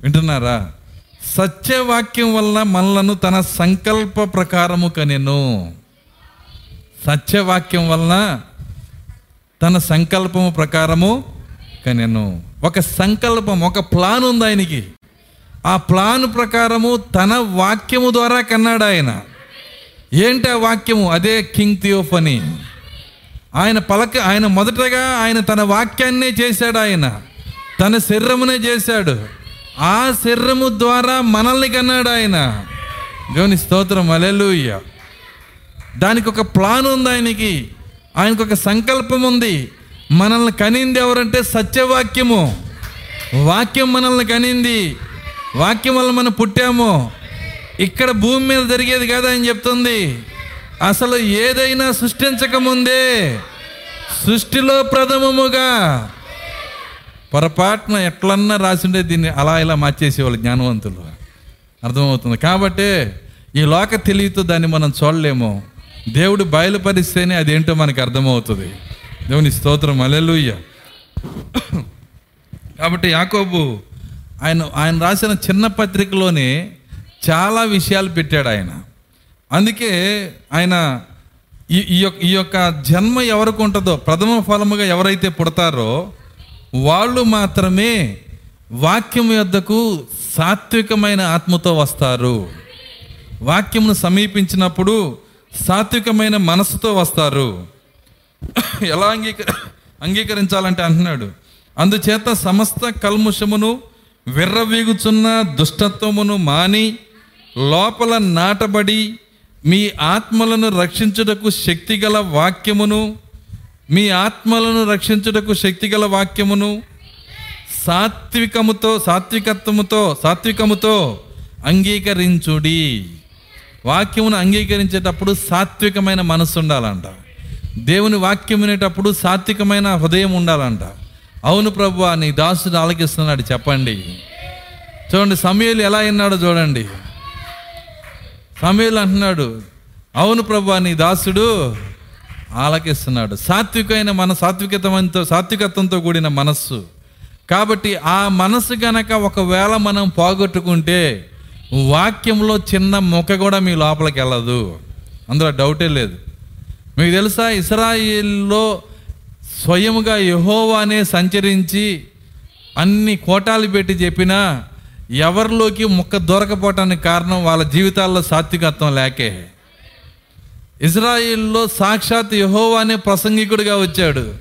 వింటున్నారా? సత్యవాక్యం వల్ల మనలను తన సంకల్ప ప్రకారము కనెను. సత్యవాక్యం వలన తన సంకల్పము ప్రకారము కనెను. ఒక సంకల్పం ఒక ప్లాన్ ఉంది ఆయనకి. ఆ ప్లాన్ ప్రకారము తన వాక్యము ద్వారా కన్నాడు ఆయన. ఏంటి ఆ వాక్యము? అదే కింగ్ థియోఫనీ ఆయన పలక ఆయన మొదటగా ఆయన తన వాక్యాన్నే చేశాడు ఆయన. తన శరీరమునే చేశాడు. ఆ శరీరము ద్వారా మనల్ని కన్నాడు ఆయన. దేవుని స్తోత్రం అలెలుయ్య దానికి ఒక ప్లాన్ ఉంది ఆయనకి. ఆయనకు ఒక సంకల్పం ఉంది. మనల్ని కనింది ఎవరంటే సత్యవాక్యము. వాక్యం మనల్ని కనింది. వాక్యం వల్ల మనం పుట్టాము. ఇక్కడ భూమి మీద జరిగేది కదా అని చెప్తుంది. అసలు ఏదైనా సృష్టించక ముందే సృష్టిలో ప్రథమముగా పొరపాటున ఎట్లన్నా రాసిండే దీన్ని అలా ఇలా మార్చేసేవాళ్ళు జ్ఞానవంతులు. అర్థమవుతుంది. కాబట్టి ఈ లోక తెలివితో దాన్ని మనం చూడలేము. దేవుడు బయలుపరిస్తేనే అదేంటో మనకి అర్థమవుతుంది. దేవుని స్తోత్రం అలెలుయ్య కాబట్టి యాకోబు ఆయన ఆయన రాసిన చిన్న పత్రికలోనే చాలా విషయాలు పెట్టాడు ఆయన. అందుకే ఆయన ఈ ఈ యొక్క ఈ యొక్క జన్మ ఎవరికి ఉంటుందో ప్రథమ ఫలముగా ఎవరైతే పుడతారో వాళ్ళు మాత్రమే వాక్యం యొద్దకు సాత్వికమైన ఆత్మతో వస్తారు. వాక్యమును సమీపించినప్పుడు సాత్వికమైన మనసుతో వస్తారు. ఎలా అంగీకరి అంగీకరించాలంటే అంటున్నాడు. అందుచేత సమస్త కల్ముషమును విర్రవీగుచున్న దుష్టత్వమును మాని లోపల నాటబడి మీ ఆత్మలను రక్షించుటకు శక్తిగల వాక్యమును మీ ఆత్మలను రక్షించుటకు శక్తిగల వాక్యమును సాత్వికముతో సాత్వికత్వముతో సాత్వికముతో అంగీకరించుడి. వాక్యమును అంగీకరించేటప్పుడు సాత్వికమైన మనసు ఉండాలంట. దేవుని వాక్యం వినేటప్పుడు సాత్వికమైన హృదయం ఉండాలంట. అవును ప్రభు నీ దాసుడు ఆలకిస్తున్నాడు చెప్పండి. చూడండి సమయలు ఎలా విన్నాడో చూడండి. సమయలు అంటున్నాడు అవును ప్రభు నీ దాసుడు ఆలకిస్తున్నాడు. సాత్వికమైన మన సాత్వికతంతో సాత్వికత్వంతో కూడిన మనస్సు. కాబట్టి ఆ మనస్సు గనక ఒకవేళ మనం పోగొట్టుకుంటే వాక్యంలో చిన్న మొక్క కూడా మీ లోపలికి వెళ్ళదు. అందులో డౌటే లేదు. మీకు తెలుసా? ఇస్రాయిల్లో స్వయముగా యహోవానే సంచరించి అన్ని కోటాలు పెట్టి చెప్పినా ఎవరిలోకి ముక్క దొరకపోవటానికి కారణం వాళ్ళ జీవితాల్లో సాత్వికత్వం లేకే. ఇజ్రాయిల్లో సాక్షాత్ యహోవానే ప్రసంగికుడిగా వచ్చాడు.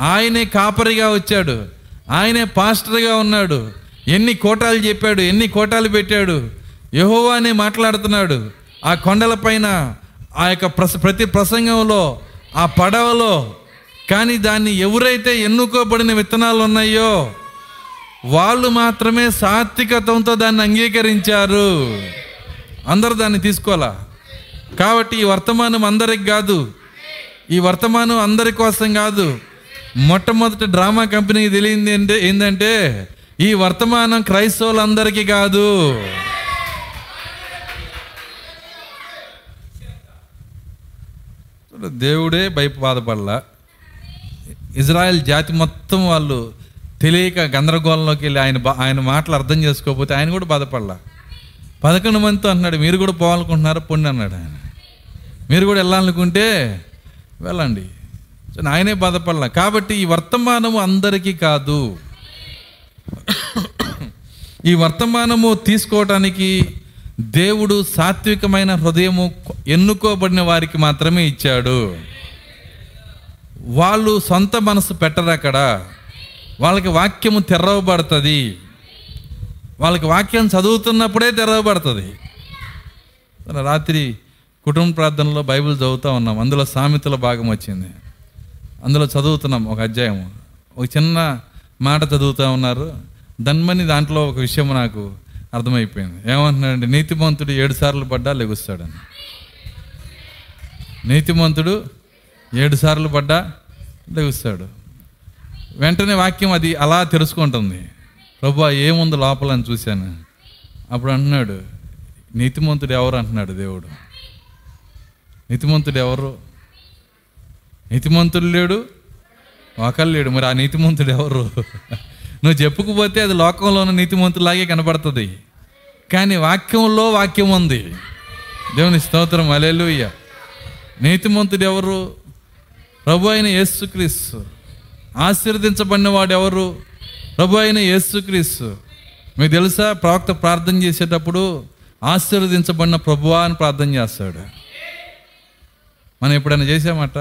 ఆయనే కాపరిగా వచ్చాడు. ఆయనే పాస్టర్గా ఉన్నాడు. ఎన్ని కోటాలు చెప్పాడు ఎన్ని కోటాలు పెట్టాడు యహోవానే మాట్లాడుతున్నాడు. ఆ కొండలపైన ఆ యొక్క ప్రస ప్రతి ప్రసంగంలో ఆ పడవలో కానీ దాన్ని ఎవరైతే ఎన్నుకోబడిన విత్తనాలు ఉన్నాయో వాళ్ళు మాత్రమే సాత్వికతంతో దాన్ని అంగీకరించారు. అందరూ దాన్ని తీసుకోవాలా? కాబట్టి ఈ వర్తమానం అందరికి కాదు. ఈ వర్తమానం అందరి కోసం కాదు. మొట్టమొదటి డ్రామా కంపెనీకి తెలియంది అంటే ఏంటంటే ఈ వర్తమానం క్రైస్తవులందరికీ కాదు. దేవుడే భయపు బాధపడలా ఇజ్రాయెల్ జాతి మొత్తం వాళ్ళు తెలియక గందరగోళంలోకి వెళ్ళి ఆయన బా- ఆయన మాటలు అర్థం చేసుకోకపోతే ఆయన కూడా బాధపడలా. పదకొండు మందితో అంటున్నాడు మీరు కూడా పోవాలనుకుంటున్నారా? పొండి అన్నాడు ఆయన. మీరు కూడా వెళ్ళాలనుకుంటే వెళ్ళండి. ఆయనే బాధపడలా. కాబట్టి ఈ వర్తమానము అందరికీ కాదు. ఈ వర్తమానము తీసుకోవటానికి దేవుడు సాత్వికమైన హృదయము ఎన్నుకోబడిన వారికి మాత్రమే ఇచ్చాడు. వాళ్ళు సొంత మనసు పెట్టరు అక్కడ. వాళ్ళకి వాక్యము తెరవబడుతుంది. వాళ్ళకి వాక్యం చదువుతున్నప్పుడే తెరవబడుతుంది. రాత్రి కుటుంబ ప్రార్థనలో బైబిల్ చదువుతూ ఉన్నాం. అందులో సామెతల భాగం వచ్చింది. అందులో చదువుతున్నాం ఒక అధ్యాయం ఒక చిన్న మాట చదువుతూ ఉన్నారు. దన్మని దాంట్లో ఒక విషయం నాకు అర్థమైపోయింది. ఏమంటున్నాడంటే నీతిమంతుడు ఏడు సార్లు పడ్డా లెగుస్తాడని. నీతిమంతుడు ఏడు సార్లు పడ్డా లెగుస్తాడు. వెంటనే వాక్యం అది అలా తెలుసుకుంటుంది. ప్రభు ఏముంది లోపలని చూశాను? అప్పుడు అంటున్నాడు నీతిమంతుడు ఎవరు? అంటున్నాడు దేవుడు. నీతిమంతుడు ఎవరు? నీతిమంతుడు లేడు ఒకళ్ళు లేడు. మరి ఆ నీతిమంతుడు ఎవరు? నువ్వు చెప్పుకుపోతే అది లోకంలో ఉన్న నీతిమంతులాగే కనబడుతుంది. కానీ వాక్యంలో వాక్యం ఉంది. దేవుని స్తోత్రం అలెలుయ్య నీతిమంతుడు ఎవరు? ప్రభు అయిన యేసుక్రీస్తు. ఆశీర్వదించబడినవాడు ఎవరు? ప్రభు అయిన యేసుక్రీస్తు. మీకు తెలుసా? ప్రవక్త ప్రార్థన చేసేటప్పుడు ఆశీర్వదించబడిన ప్రభువా అని ప్రార్థన చేస్తాడు. మనం ఎప్పుడైనా చేసామట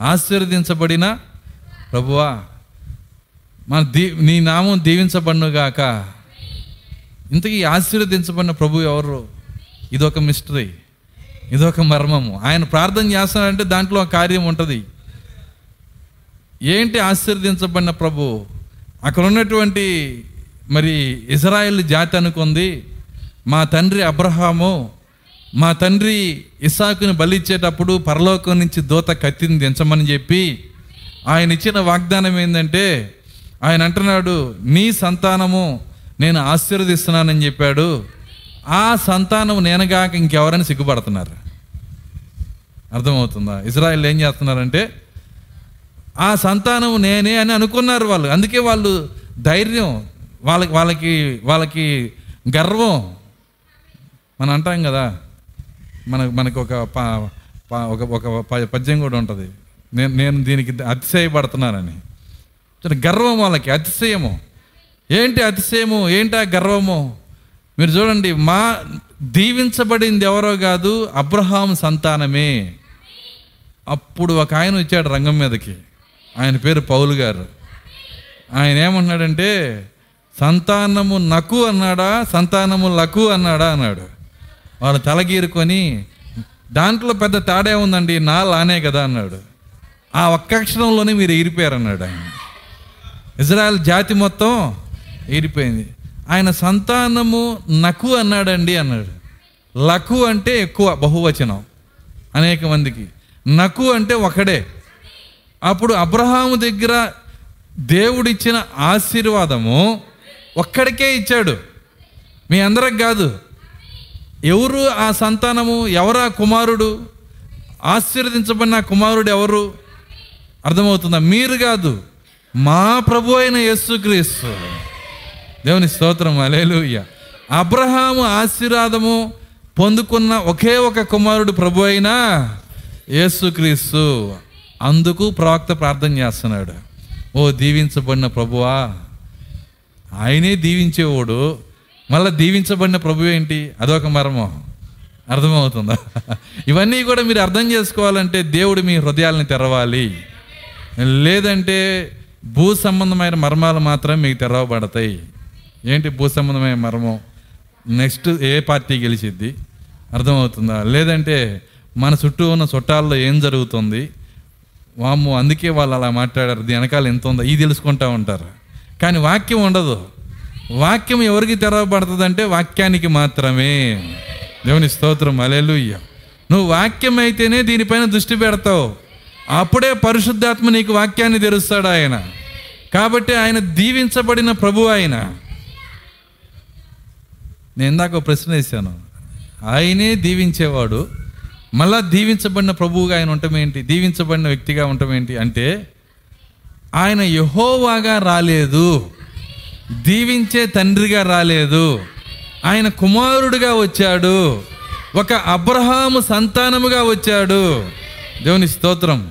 ఆశీర్వదించబడిన ప్రభువా. మన దీ నీ నామం దీవించబడుగాక ఇంతకీ ఆశీర్వదించబడిన ప్రభు ఎవరు? ఇదొక మిస్టరీ ఇదొక మర్మము. ఆయన ప్రార్థన చేస్తున్నాడంటే దాంట్లో ఒక కార్యం ఉంటుంది. ఏంటి ఆశీర్వదించబడిన ప్రభు? అక్కడ ఉన్నటువంటి మరి ఇజ్రాయెల్ జాతి అనుకుంది మా తండ్రి అబ్రహాము మా తండ్రి ఇసాకుని బలిచ్చేటప్పుడు పరలోకం నుంచి దూత కత్తిని దించమని చెప్పి ఆయన ఇచ్చిన వాగ్దానం ఏంటంటే ఆయన అంటున్నాడు నీ సంతానము నేను ఆశీర్వదిస్తున్నానని చెప్పాడు. ఆ సంతానం నేనగాక ఇంకెవరని సిగ్గుపడుతున్నారు. అర్థమవుతుందా? ఇజ్రాయెల్ ఏం చేస్తున్నారంటే ఆ సంతానం నేనే అని అనుకున్నారు వాళ్ళు. అందుకే వాళ్ళు ధైర్యం వాళ్ళకి వాళ్ళకి వాళ్ళకి గర్వం. మనం అంటాం కదా మన మనకు ఒక ప- ఒక ఒక పద్యం కూడా ఉంటుంది. నేను నేను దీనికి అతిశయపడుతున్నానని గర్వం వాళ్ళకి అతిశయము. ఏంటి అతిశయము? ఏంటి ఆ గర్వము? మీరు చూడండి మా దీవించబడింది ఎవరో కాదు అబ్రహాం సంతానమే. అప్పుడు ఒక ఆయన వచ్చాడు రంగం మీదకి. ఆయన పేరు పౌలు గారు. ఆయన ఏమంటున్నాడంటే సంతానము నకు అన్నాడా సంతానము లకు అన్నాడా అన్నాడు. వాళ్ళు తలగీరుకొని దాంట్లో పెద్ద తేడా ఉందండి నా లానే కదా అన్నాడు. ఆ ఒక్క అక్షరంలోనే మీరు ఎగిరిపోయారు అన్నాడు ఆయన. ఇజ్రాయెల్ జాతి మొత్తం ఎగిరిపోయింది ఆయన సంతానము నకు అన్నాడండి అన్నాడు. లకు అంటే ఎక్కువ బహువచనం. అనేక మందికి. నకు అంటే ఒకడే. అప్పుడు అబ్రహాము దగ్గర దేవుడిచ్చిన ఆశీర్వాదము ఒక్కడికే ఇచ్చాడు. మీ అందరికి కాదు. ఎవరు ఆ సంతానము? ఎవరా కుమారుడు? ఆశీర్వదించబడిన కుమారుడు ఎవరు? అర్థమవుతుందా? మీరు కాదు. మా ప్రభు అయిన యేసుక్రీస్తు. దేవుని స్తోత్రం అలేలుయ్య అబ్రహాము ఆశీర్వాదము పొందుకున్న ఒకే ఒక కుమారుడు ప్రభు అయిన యేసుక్రీస్తు. అందుకు ప్రవక్త ప్రార్థన చేస్తున్నాడు. ఓ దీవించబడిన ప్రభువా ఆయనే దీవించేవాడు. మళ్ళీ దీవించబడిన ప్రభు ఏంటి? అదొక మర్మం. అర్థమవుతుందా? ఇవన్నీ కూడా మీరు అర్థం చేసుకోవాలంటే దేవుడు మీ హృదయాలను తెరవాలి. లేదంటే భూ సంబంధమైన మర్మాలు మాత్రం మీకు తెరవబడతాయి. ఏంటి భూ సంబంధమైన మర్మం? నెక్స్ట్ ఏ పార్టీ గెలిచిద్ది? అర్థమవుతుందా? లేదంటే మన చుట్టూ ఉన్న చుట్టాల్లో ఏం జరుగుతుంది? వాము అందుకే వాళ్ళు అలా మాట్లాడారు. దీని వెనకాల ఎంత ఉందో ఇది తెలుసుకుంటా ఉంటారు. కానీ వాక్యం ఉండదు. వాక్యం ఎవరికి తెరవబడుతుందంటే వాక్యానికి మాత్రమే. దేవుని స్తోత్రం. అలెలుయ్య నువ్వు వాక్యం అయితేనే దీనిపైన దృష్టి పెడతావు. అప్పుడే పరిశుద్ధాత్మ నీకు వాక్యాన్ని తెరుస్తాడు ఆయన. కాబట్టి ఆయన దీవించబడిన ప్రభు ఆయన. నేను ఇందాక ఒక ప్రశ్న వేశాను. ఆయనే దీవించేవాడు మళ్ళా దీవించబడిన ప్రభువుగా ఆయన ఉండటమేంటి దీవించబడిన వ్యక్తిగా ఉండటమేంటి అంటే ఆయన యహోవాగా రాలేదు దీవించే తండ్రిగా రాలేదు ఆయన కుమారుడుగా వచ్చాడు ఒక అబ్రహాము సంతానముగా వచ్చాడు. దేవుని స్తోత్రం.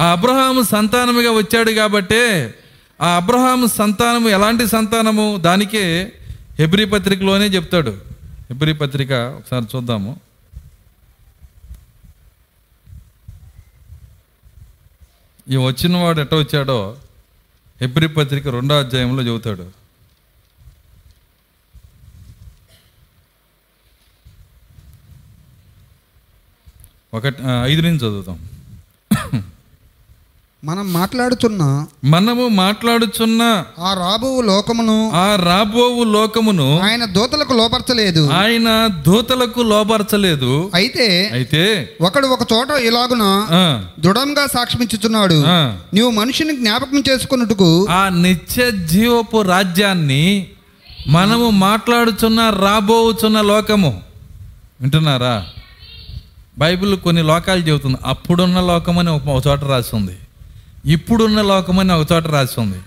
ఆ అబ్రహాము సంతానముగా వచ్చాడు కాబట్టే ఆ అబ్రహాము సంతానము ఎలాంటి సంతానము? దానికే హెబ్రి పత్రికలోనే చెప్తాడు. హెబ్రి పత్రిక ఒకసారి చూద్దాము. ఈ వచ్చిన వాడు ఎట్ట వచ్చాడో? హెబ్రి పత్రిక రెండో అధ్యాయంలో చెబుతాడు. ఒకటి ఐదు నుంచి చదువుతాం. మనం మాట్లాడుతున్న మనము మాట్లాడుచున్న ఆ రాబో లోకమును ఆ రాబోవు లోకమును ఆయన దూతలకు లోపరచలేదు ఆయన దూతలకు లోపరచలేదు అయితే అయితే ఒకడు ఒక చోట ఇలాగున దృఢంగా సాక్ష్యమిచ్చుచున్నాడు. ఆ, నీవు మనిషిని జ్ఞాపకం చేసుకున్నట్టుకు ఆ నిత్య జీవపు రాజ్యాన్ని మనము మాట్లాడుచున్న రాబోచున్న లోకము. వింటున్నారా? బైబిల్ కొన్ని లోకాలు చెబుతుంది. అప్పుడున్న లోకమని ఒక ఒక చోట రాసి ఉంది. ఇప్పుడున్న లోకమని ఒక చోట రాసి ఉంది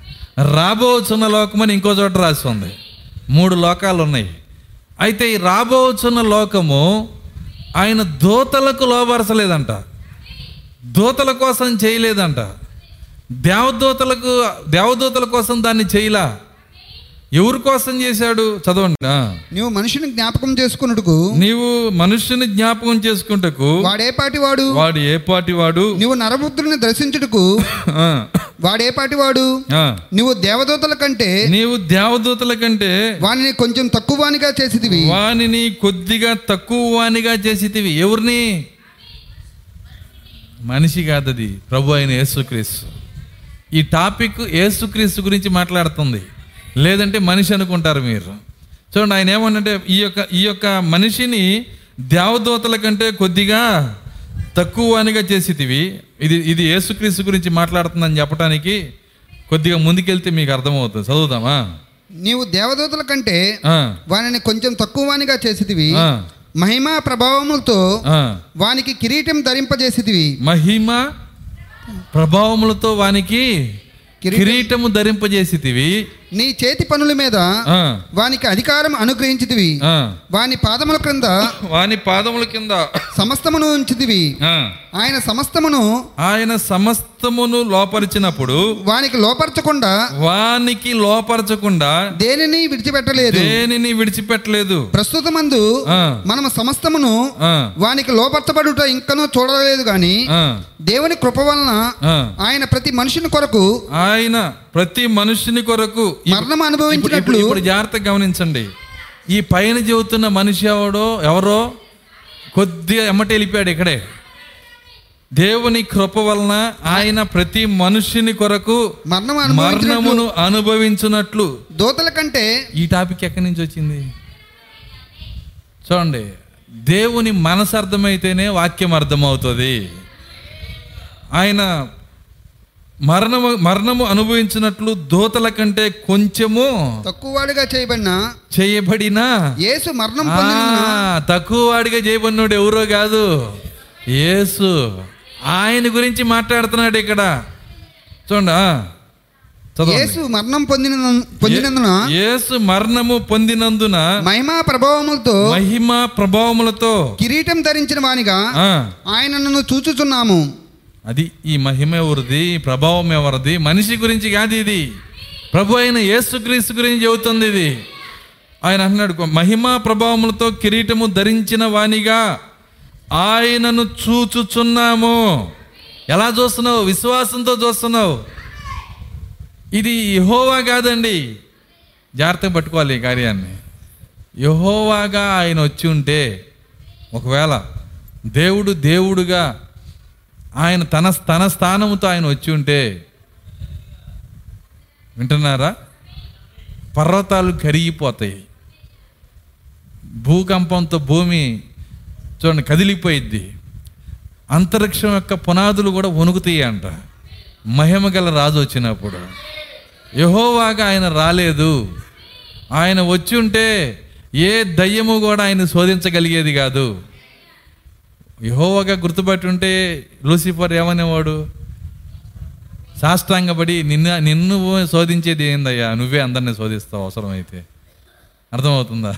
రాబోచున్న లోకమని ఇంకో చోట రాసి ఉంది మూడు లోకాలు ఉన్నాయి అయితే ఈ రాబోచున్న లోకము ఆయన దూతలకు లోబరచలేదంట. దూతల కోసం చేయలేదంట. దేవదూతలకు దేవదూతల కోసం దాన్ని చేయలా. ఎవరి కోసం చేశాడు? చదవండి. ఆ. నీవు మనిషిని జ్ఞాపకం చేసుకున్నట్టుకు నీవు మనుష్యుని జ్ఞాపకం చేసుకుంటకు వాడేపాటి వాడు? వాడు ఏ పాటి వాడు? నీవు నరపుత్రుని దర్శించుటకు ఆ, వాడేపాటి వాడు. నువ్వు దేవదూతల కంటే నీవు దేవదూతల కంటే వానిని కొంచెం తక్కువనిగా చేసిదివి వానిని కొద్దిగా తక్కువ వానిగా చేసితివి. ఎవరిని? మనిషి కాదది ప్రభు అయిన యేసుక్రీస్తు. ఈ టాపిక్ యేసుక్రీస్తు గురించి మాట్లాడుతుంది. లేదంటే మనిషి అనుకుంటారు మీరు. చూడండి ఆయన ఏమన్నంటే ఈ యొక్క ఈ యొక్క మనిషిని దేవదూతల కంటే కొద్దిగా తక్కువ వానిగా చేసితివి. ఇది ఇది యేసుక్రీస్తు గురించి మాట్లాడుతుందని చెప్పడానికి కొద్దిగా ముందుకెళ్తే మీకు అర్థమవుతుంది. చదువుదామా? నీవు దేవదూతల కంటే వానిని కొంచెం తక్కువనిగా చేసిదివి ఆ, మహిమా ప్రభావములతో. వానికి కిరీటం ధరింపజేసిదివి మహిమ ప్రభావములతో వానికి కిరీటం- కిరీటము ధరింపజేసితివి. నీ చేతి పనుల మీద వానికి అధికారం అనుగ్రహించితివి. వాని పాదముల క్రింద వాని పాదముల కింద సమస్తమును ఉంచితివి. ఆయన సమస్తమును ఆయన సమస్తమును లోపరిచినప్పుడు వానికి లోపరచకుండా వానికి లోపరచకుండా దేనిని విడిచిపెట్టలేదు. దేనిని విడిచిపెట్టలేదు. ప్రస్తుతమందు ఆ, మనము సమస్తమును వానికి లోపరచబడుట ఇంకనూ చూడలేదు గాని దేవుని కృప వలన. ఆయన ప్రతి మనుషుని కొరకు ఆయన ప్రతి మనుషుని కొరకు మరణం అనుభవించినట్లు ఇప్పుడు జాగ్రత్తగా గమనించండి. ఈ పైన చెబుతున్న మనిషి ఎవడో ఎవరో కొద్దిగా ఎమ్మట వెళ్ళిపోయాడు ఇక్కడే. దేవుని కృప వలన ఆయన ప్రతి మనుషుని కొరకు మరణం అనుభవించినట్లు మరణమును అనుభవించున్నట్లు దూతల కంటే ఈ టాపిక్ ఎక్కడి నుంచి వచ్చింది? చూడండి దేవుని మనసు అర్థమైతేనే వాక్యం అర్థమవుతుంది. ఆయన మరణము మరణము అనుభవించినట్లు దోతల కంటే కొంచెము తక్కువవాడిగా చేయబడిన చేయబడిన? యేసు మరణం ఆ, పొందిన తక్కువ వాడిగా చేయబడినోడు ఎవరో కాదు. యేసు. ఆయన గురించి మాట్లాడుతున్నాడు ఇక్కడ. చూడండి. యేసు మరణం పొందిన పొందినందున యేసు మరణము పొందినందున మహిమా ప్రభావములతో మహిమ ప్రభావములతో కిరీటం ధరించిన వానిగా ఆయనను చూచుచున్నాము. అది ఈ మహిమ ఎవరిది ప్రభావం ఎవరిది? మనిషి గురించి కాదు ఇది. ప్రభు అయిన యేసుక్రీస్తు గురించి చెబుతుంది ఇది. ఆయన అన్నాడు మహిమ ప్రభావములతో కిరీటము ధరించిన వాణిగా ఆయనను చూచుచున్నాము. ఎలా చూస్తున్నావు? విశ్వాసంతో చూస్తున్నావు. ఇది యహోవా కాదండి. జాగ్రత్తగా పట్టుకోవాలి ఈ కార్యాన్ని. యహోవాగా ఆయన వచ్చి ఉంటే ఒకవేళ దేవుడు దేవుడుగా ఆయన తన తన స్థానముతో ఆయన వచ్చి ఉంటే వింటున్నారా? పర్వతాలు కరిగిపోతాయి. భూకంపంతో భూమి చూడండి కదిలిపోయిద్ది. అంతరిక్షం యొక్క పునాదులు కూడా వణుకుతాయి అంట మహిమ గల రాజు వచ్చినప్పుడు. యహోవాగా ఆయన రాలేదు. ఆయన వచ్చి ఉంటే ఏ దయ్యము కూడా ఆయన శోధించగలిగేది కాదు. యహోవగా గుర్తుపట్టి ఉంటే లూసిఫర్ ఏమనేవాడు? సాష్టాంగపడి నిన్ను నిన్ను శోధించేది ఏందయ్యా? నువ్వే అందరిని శోధిస్తావు అవసరమైతే. అర్థమవుతుందా?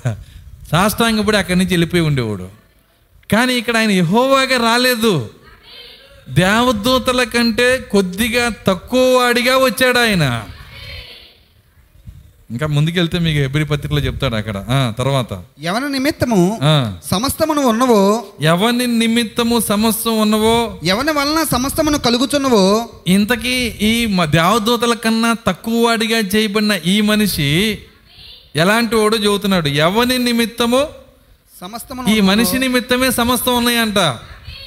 సాష్టాంగపడి అక్కడి నుంచి వెళ్ళిపోయి ఉండేవాడు. కానీ ఇక్కడ ఆయన యహోవాగా రాలేదు. దేవదూతల కంటే కొద్దిగా తక్కువ వాడిగా వచ్చాడు ఆయన. ఇంకా ముందుకెళ్తే మీకు ఎబ్రి పత్రికలో చెప్తాడు అక్కడ. తర్వాత. ఎవరి నిమిత్తము సమస్తమును ఉన్నవో? ఎవని నిమిత్తము సమస్తం ఉన్నవో? ఎవరి వలన సమస్తమును కలుగుచున్నవో? ఇంతకీ ఈ దేవదూతల కన్నా తక్కువ వాడిగా చేయబడిన ఈ మనిషి ఎలాంటి వాడు చెబుతున్నాడు. ఎవని నిమిత్తము? సమస్తమును ఈ మనిషి నిమిత్తమే సమస్తం ఉన్నాయంట.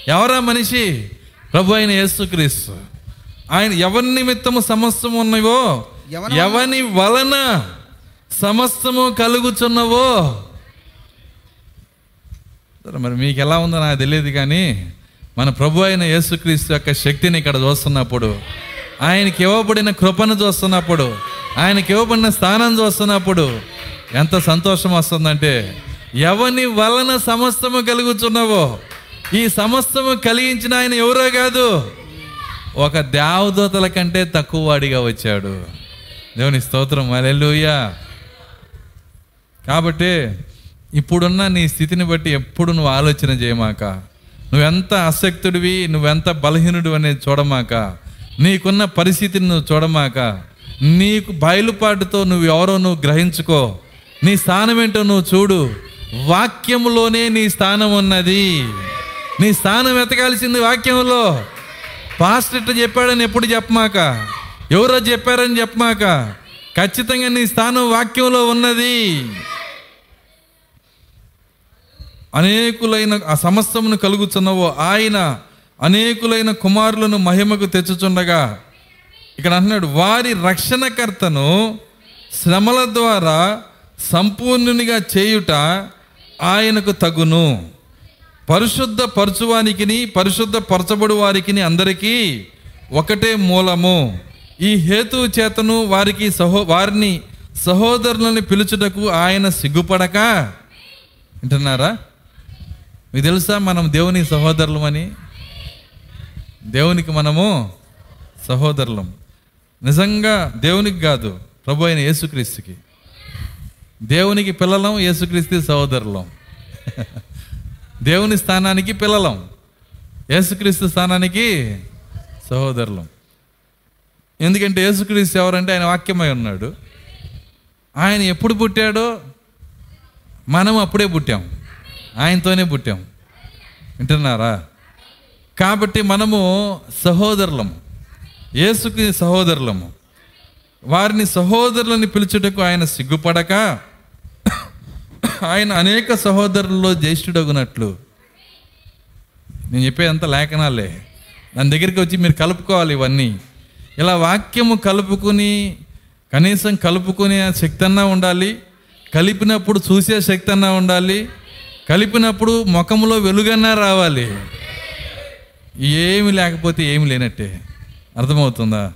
ఎవరా మనిషి? ప్రభు అయిన యేసుక్రీస్తు. ఆయన ఎవరి నిమిత్తము సమస్తం ఉన్నాయో ఎవరి ఎవని వలన. సమస్తము కలుగుచున్నవో? మరి మీకు ఎలా ఉందో నాకు తెలియదు కానీ మన ప్రభు అయిన యేసుక్రీస్తు యొక్క శక్తిని ఇక్కడ చూస్తున్నప్పుడు ఆయనకి ఇవ్వబడిన కృపను చూస్తున్నప్పుడు ఆయనకి ఇవ్వబడిన స్థానం చూస్తున్నప్పుడు ఎంత సంతోషం వస్తుందంటే ఎవని వలన సమస్తము కలుగుచున్నవో? ఈ సమస్తము కలిగించిన ఆయన ఎవరో కాదు? ఒక దేవదూతల కంటే తక్కువ వాడిగా వచ్చాడు. దేవుని స్తోత్రం అలెలుయా కాబట్టి ఇప్పుడున్న నీ స్థితిని బట్టి ఎప్పుడు నువ్వు ఆలోచన చేయమాక. నువ్వెంత అసక్తుడివి నువ్వెంత బలహీనుడు అనేది చూడమాక. నీకున్న పరిస్థితిని నువ్వు చూడమాక. నీకు బయలుపాటుతో నువ్వు ఎవరో నువ్వు గ్రహించుకో. నీ స్థానం ఏంటో నువ్వు చూడు. వాక్యములోనే నీ స్థానం ఉన్నది. నీ స్థానం వెతకాల్సింది వాక్యంలో పాస్టర్ ఇట్ట చెప్పాడని ఎప్పుడు చెప్పమాక? ఎవరో చెప్పారని చెప్పమాక. ఖచ్చితంగా నీ స్థానం వాక్యంలో ఉన్నది. అనేకులైన ఆ సమస్తమును కలుగుచున్నవో ఆయన అనేకులైన కుమారులను మహిమకు తెచ్చుచుండగా ఇక్కడ అంటున్నాడు వారి రక్షణకర్తను శ్రమల ద్వారా సంపూర్ణునిగా చేయుట ఆయనకు తగును. పరిశుద్ధ పరచువానికిని పరిశుద్ధ పరచబడు వారికి అందరికీ ఒకటే మూలము. ఈ హేతు చేతను వారికి సహో వారిని సహోదరులని పిలుచుటకు ఆయన సిగ్గుపడక. వింటున్నారా? మీకు తెలుసా మనం దేవుని సహోదరులమని? దేవునికి మనము సహోదరులం. నిజంగా దేవునికి కాదు ప్రభు అయిన యేసుక్రీస్తుకి. దేవునికి పిల్లలం యేసుక్రీస్తు సహోదరులం. దేవుని స్థానానికి పిల్లలం యేసుక్రీస్తు స్థానానికి సహోదరులం. ఎందుకంటే యేసుక్రీస్తు ఎవరంటే ఆయన వాక్యమై ఉన్నాడు. ఆయన ఎప్పుడు పుట్టాడో మనం అప్పుడే పుట్టాం. ఆయనతోనే పుట్టాం. వింటున్నారా? కాబట్టి మనము సహోదరులము యేసుకి సహోదరులము వారిని సహోదరులని పిలుచుటకు ఆయన సిగ్గుపడక ఆయన అనేక సహోదరుల్లో జ్యేష్ఠుడగునట్లు. నేను చెప్పేదంతా లేఖనాలే. దాని దగ్గరికి వచ్చి మీరు కలుపుకోవాలి ఇవన్నీ. ఇలా వాక్యము కలుపుకుని కనీసం కలుపుకునే శక్తి అన్నా ఉండాలి కలిపినప్పుడు చూసే శక్తి అన్నా ఉండాలి కలిపినప్పుడు ముఖంలో వెలుగన్నా రావాలి. ఏమి లేకపోతే ఏమి లేనట్టే. అర్థమవుతుందా?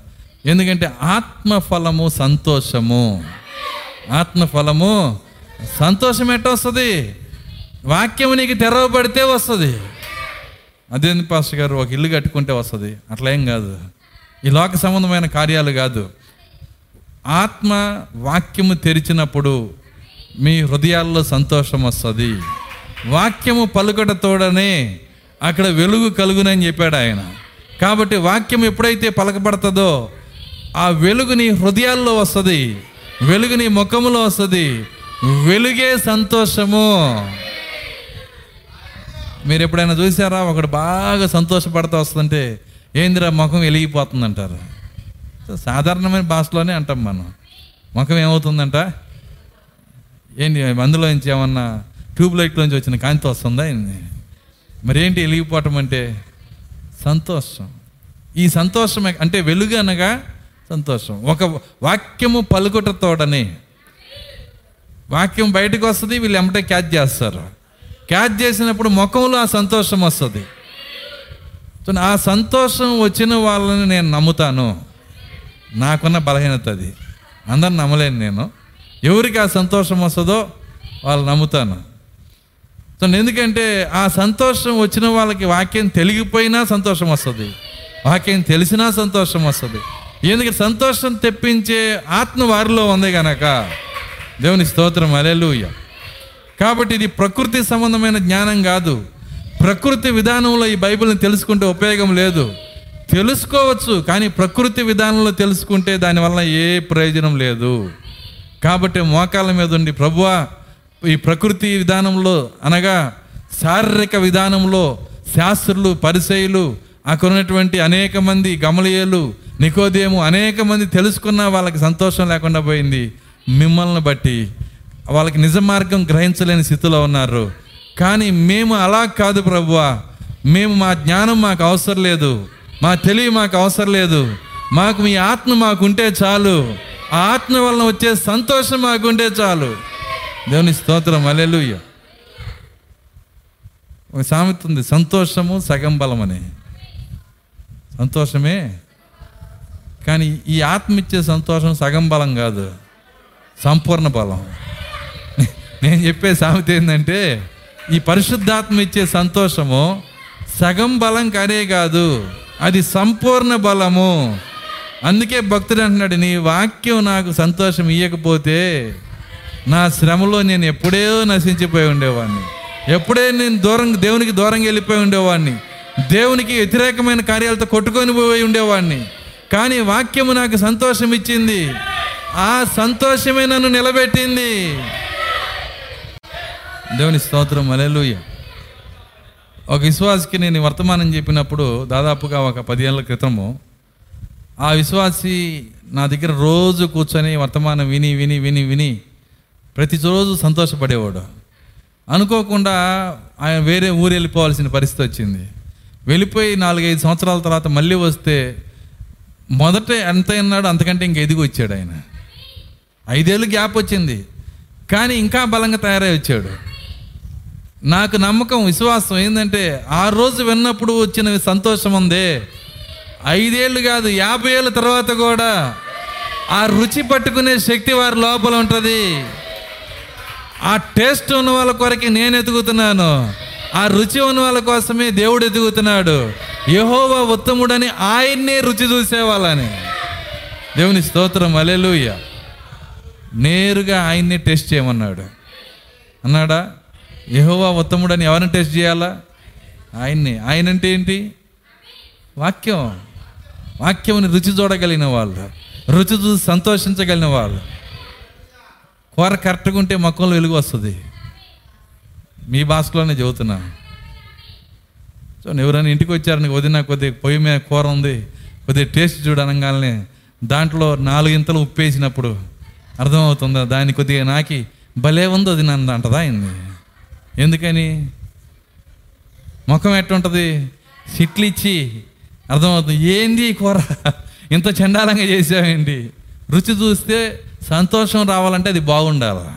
ఎందుకంటే ఆత్మఫలము సంతోషము. ఆత్మఫలము సంతోషం ఎట్ట వస్తుంది? వాక్యం నీకు తెరవబడితే వస్తుంది. అదేంది పాస్టర్ గారు? ఒక ఇల్లు కట్టుకుంటే వస్తుంది. అట్లా ఏం కాదు. ఈ లోక సంబంధమైన కార్యాలు కాదు. ఆత్మ వాక్యము తెరిచినప్పుడు మీ హృదయాల్లో సంతోషం వస్తుంది. వాక్యము పలుకట తోడనే అక్కడ వెలుగు కలుగునని చెప్పాడు ఆయన. కాబట్టి వాక్యం ఎప్పుడైతే పలకబడుతుందో ఆ వెలుగు నీ హృదయాల్లో వస్తుంది. వెలుగు నీ ముఖములో వస్తుంది. వెలుగే సంతోషము. మీరు ఎప్పుడైనా చూసారా ఒకడు బాగా సంతోషపడతా వస్తుంటే ఏందిరా ముఖం వెలిగిపోతుంది అంటారు సాధారణమైన భాషలోనే అంటాం మనం. ముఖం ఏమవుతుందంట? ఏంటి అందులో నుంచి ఏమన్నా ట్యూబ్లైట్లోంచి వచ్చిన కాంతి వస్తుందా మరేంటి వెలిగిపోవటం అంటే? సంతోషం. ఈ సంతోషం అంటే వెలుగు అనగా సంతోషం. ఒక వాక్యము పలుకుటతోడని వాక్యం బయటకు వస్తుంది వీళ్ళు ఎమ్మటే క్యాచ్ చేస్తారు. క్యాచ్ చేసినప్పుడు ముఖంలో ఆ సంతోషం వస్తుంది. ఆ సంతోషం వచ్చిన వాళ్ళని నేను నమ్ముతాను. నాకున్న బలహీనత అది. అందరిని నమ్మలేను నేను. ఎవరికి ఆ సంతోషం వస్తుందో వాళ్ళు నమ్ముతాను. సో ఎందుకంటే ఆ సంతోషం వచ్చిన వాళ్ళకి వాక్యం తెలిగిపోయినా సంతోషం వస్తుంది. వాక్యం తెలిసినా సంతోషం వస్తుంది. ఎందుకంటే సంతోషం తెప్పించే ఆత్మ వారిలో ఉంది గనక. దేవుని స్తోత్రం. అలెలుయ్య కాబట్టి ఇది ప్రకృతి సంబంధమైన జ్ఞానం కాదు. ప్రకృతి విధానంలో ఈ బైబిల్ని తెలుసుకుంటే ఉపయోగం లేదు. తెలుసుకోవచ్చు కానీ ప్రకృతి విధానంలో తెలుసుకుంటే దానివల్ల ఏ ప్రయోజనం లేదు. కాబట్టి మోకాళ్ళ మీద ఉండి ప్రభువా ఈ ప్రకృతి విధానంలో అనగా శారీరక విధానంలో శాస్త్రులు పరిచయులు అక్కడ ఉన్నటువంటి అనేక మంది గమలియలు నికోదేము అనేక మంది తెలుసుకున్న వాళ్ళకి సంతోషం లేకుండా పోయింది. మిమ్మల్ని బట్టి వాళ్ళకి నిజ మార్గం గ్రహించలేని స్థితిలో ఉన్నారు. కానీ మేము అలా కాదు ప్రభువా. మేము మా జ్ఞానం మాకు అవసరం లేదు. మా తెలివి మాకు అవసరం లేదు. మాకు మీ ఆత్మ మాకుంటే చాలు. ఆ ఆత్మ వలన వచ్చే సంతోషం మాకుంటే చాలు. దేవుని స్తోత్రం. అలెలుయ్య ఒక సామెత ఉంది. సంతోషము సగం బలం అని. సంతోషమే. కానీ ఈ ఆత్మ ఇచ్చే సంతోషం సగం బలం కాదు. సంపూర్ణ బలం. నేను చెప్పే సామెత ఏంటంటే ఈ పరిశుద్ధాత్మ ఇచ్చే సంతోషము సగం బలం కానే కాదు అది సంపూర్ణ బలము. అందుకే భక్తుడు అంటున్నాడు నీ వాక్యం నాకు సంతోషం ఇవ్వకపోతే నా శ్రమలో నేను ఎప్పుడే నశించిపోయి ఉండేవాడిని. ఎప్పుడే నేను దూరం దేవునికి దూరంగా వెళ్ళిపోయి ఉండేవాడిని. దేవునికి వ్యతిరేకమైన కార్యాలతో కొట్టుకొని పోయి ఉండేవాడిని. కానీ వాక్యము నాకు సంతోషం ఇచ్చింది. ఆ సంతోషమే నన్ను నిలబెట్టింది. దేవుని స్తోత్రం అలెలుయ్య ఒక విశ్వాసికి నేను వర్తమానం చెప్పినప్పుడు దాదాపుగా ఒక పదిహేళ్ళ క్రితము ఆ విశ్వాసి నా దగ్గర రోజు కూర్చొని వర్తమానం విని విని విని విని ప్రతిరోజు సంతోషపడేవాడు. అనుకోకుండా ఆయన వేరే ఊరు వెళ్ళిపోవాల్సిన పరిస్థితి వచ్చింది. వెళ్ళిపోయి నాలుగైదు సంవత్సరాల తర్వాత మళ్ళీ వస్తే మొదట ఎంత అన్నాడు అంతకంటే ఇంక ఎదిగి వచ్చాడు ఆయన. ఐదేళ్ళు గ్యాప్ వచ్చింది. కానీ ఇంకా బలంగా తయారై వచ్చాడు. నాకు నమ్మకం విశ్వాసం ఏంటంటే ఆ రోజు విన్నప్పుడు వచ్చిన సంతోషం ఉంది. ఐదేళ్ళు కాదు యాభై ఏళ్ళ తర్వాత కూడా ఆ రుచి పట్టుకునే శక్తి వారి లోపల ఉంటుంది. ఆ టేస్ట్ ఉన్న వాళ్ళ కొరకి నేను ఎదుగుతున్నాను. ఆ రుచి ఉన్న వాళ్ళ కోసమే దేవుడు ఎదుగుతున్నాడు. యహోవా ఉత్తముడని ఆయన్నే రుచి చూసేవాళ్ళని. దేవుని స్తోత్రం అలెలుయ్య నేరుగా ఆయన్నే టెస్ట్ చేయమన్నాడు. అన్నాడా? యహోవా ఉత్తముడని ఎవరిని టెస్ట్ చేయాలా? ఆయన్ని. ఆయన అంటే ఏంటి? వాక్యం. వాక్యముని రుచి చూడగలిగిన వాళ్ళు. రుచి చూసి సంతోషించగలిగిన వాళ్ళు. కూర కరెక్ట్గా ఉంటే మొక్కలు వెలుగు వస్తుంది. మీ భాషలోనే చదువుతున్నా సో ఎవరైనా ఇంటికి వచ్చారని వదిన కొద్దిగా పొయ్యి మీద కూర ఉంది కొద్దిగా టేస్ట్ చూడనగానే దాంట్లో నాలుగింతలు ఉప్పేసినప్పుడు అర్థమవుతుందా? దాన్ని కొద్దిగా నాకి భలే ఉంది అది నన్ను అంటదా అయింది ఎందుకని? ముఖం ఎట్టుంటుంది? సిట్లు ఇచ్చి అర్థమవుతుంది. ఏంది కూర? ఇంత చండాలంగా చేసావేంటి? రుచి చూస్తే సంతోషం రావాలంటే అది బాగుండాలి?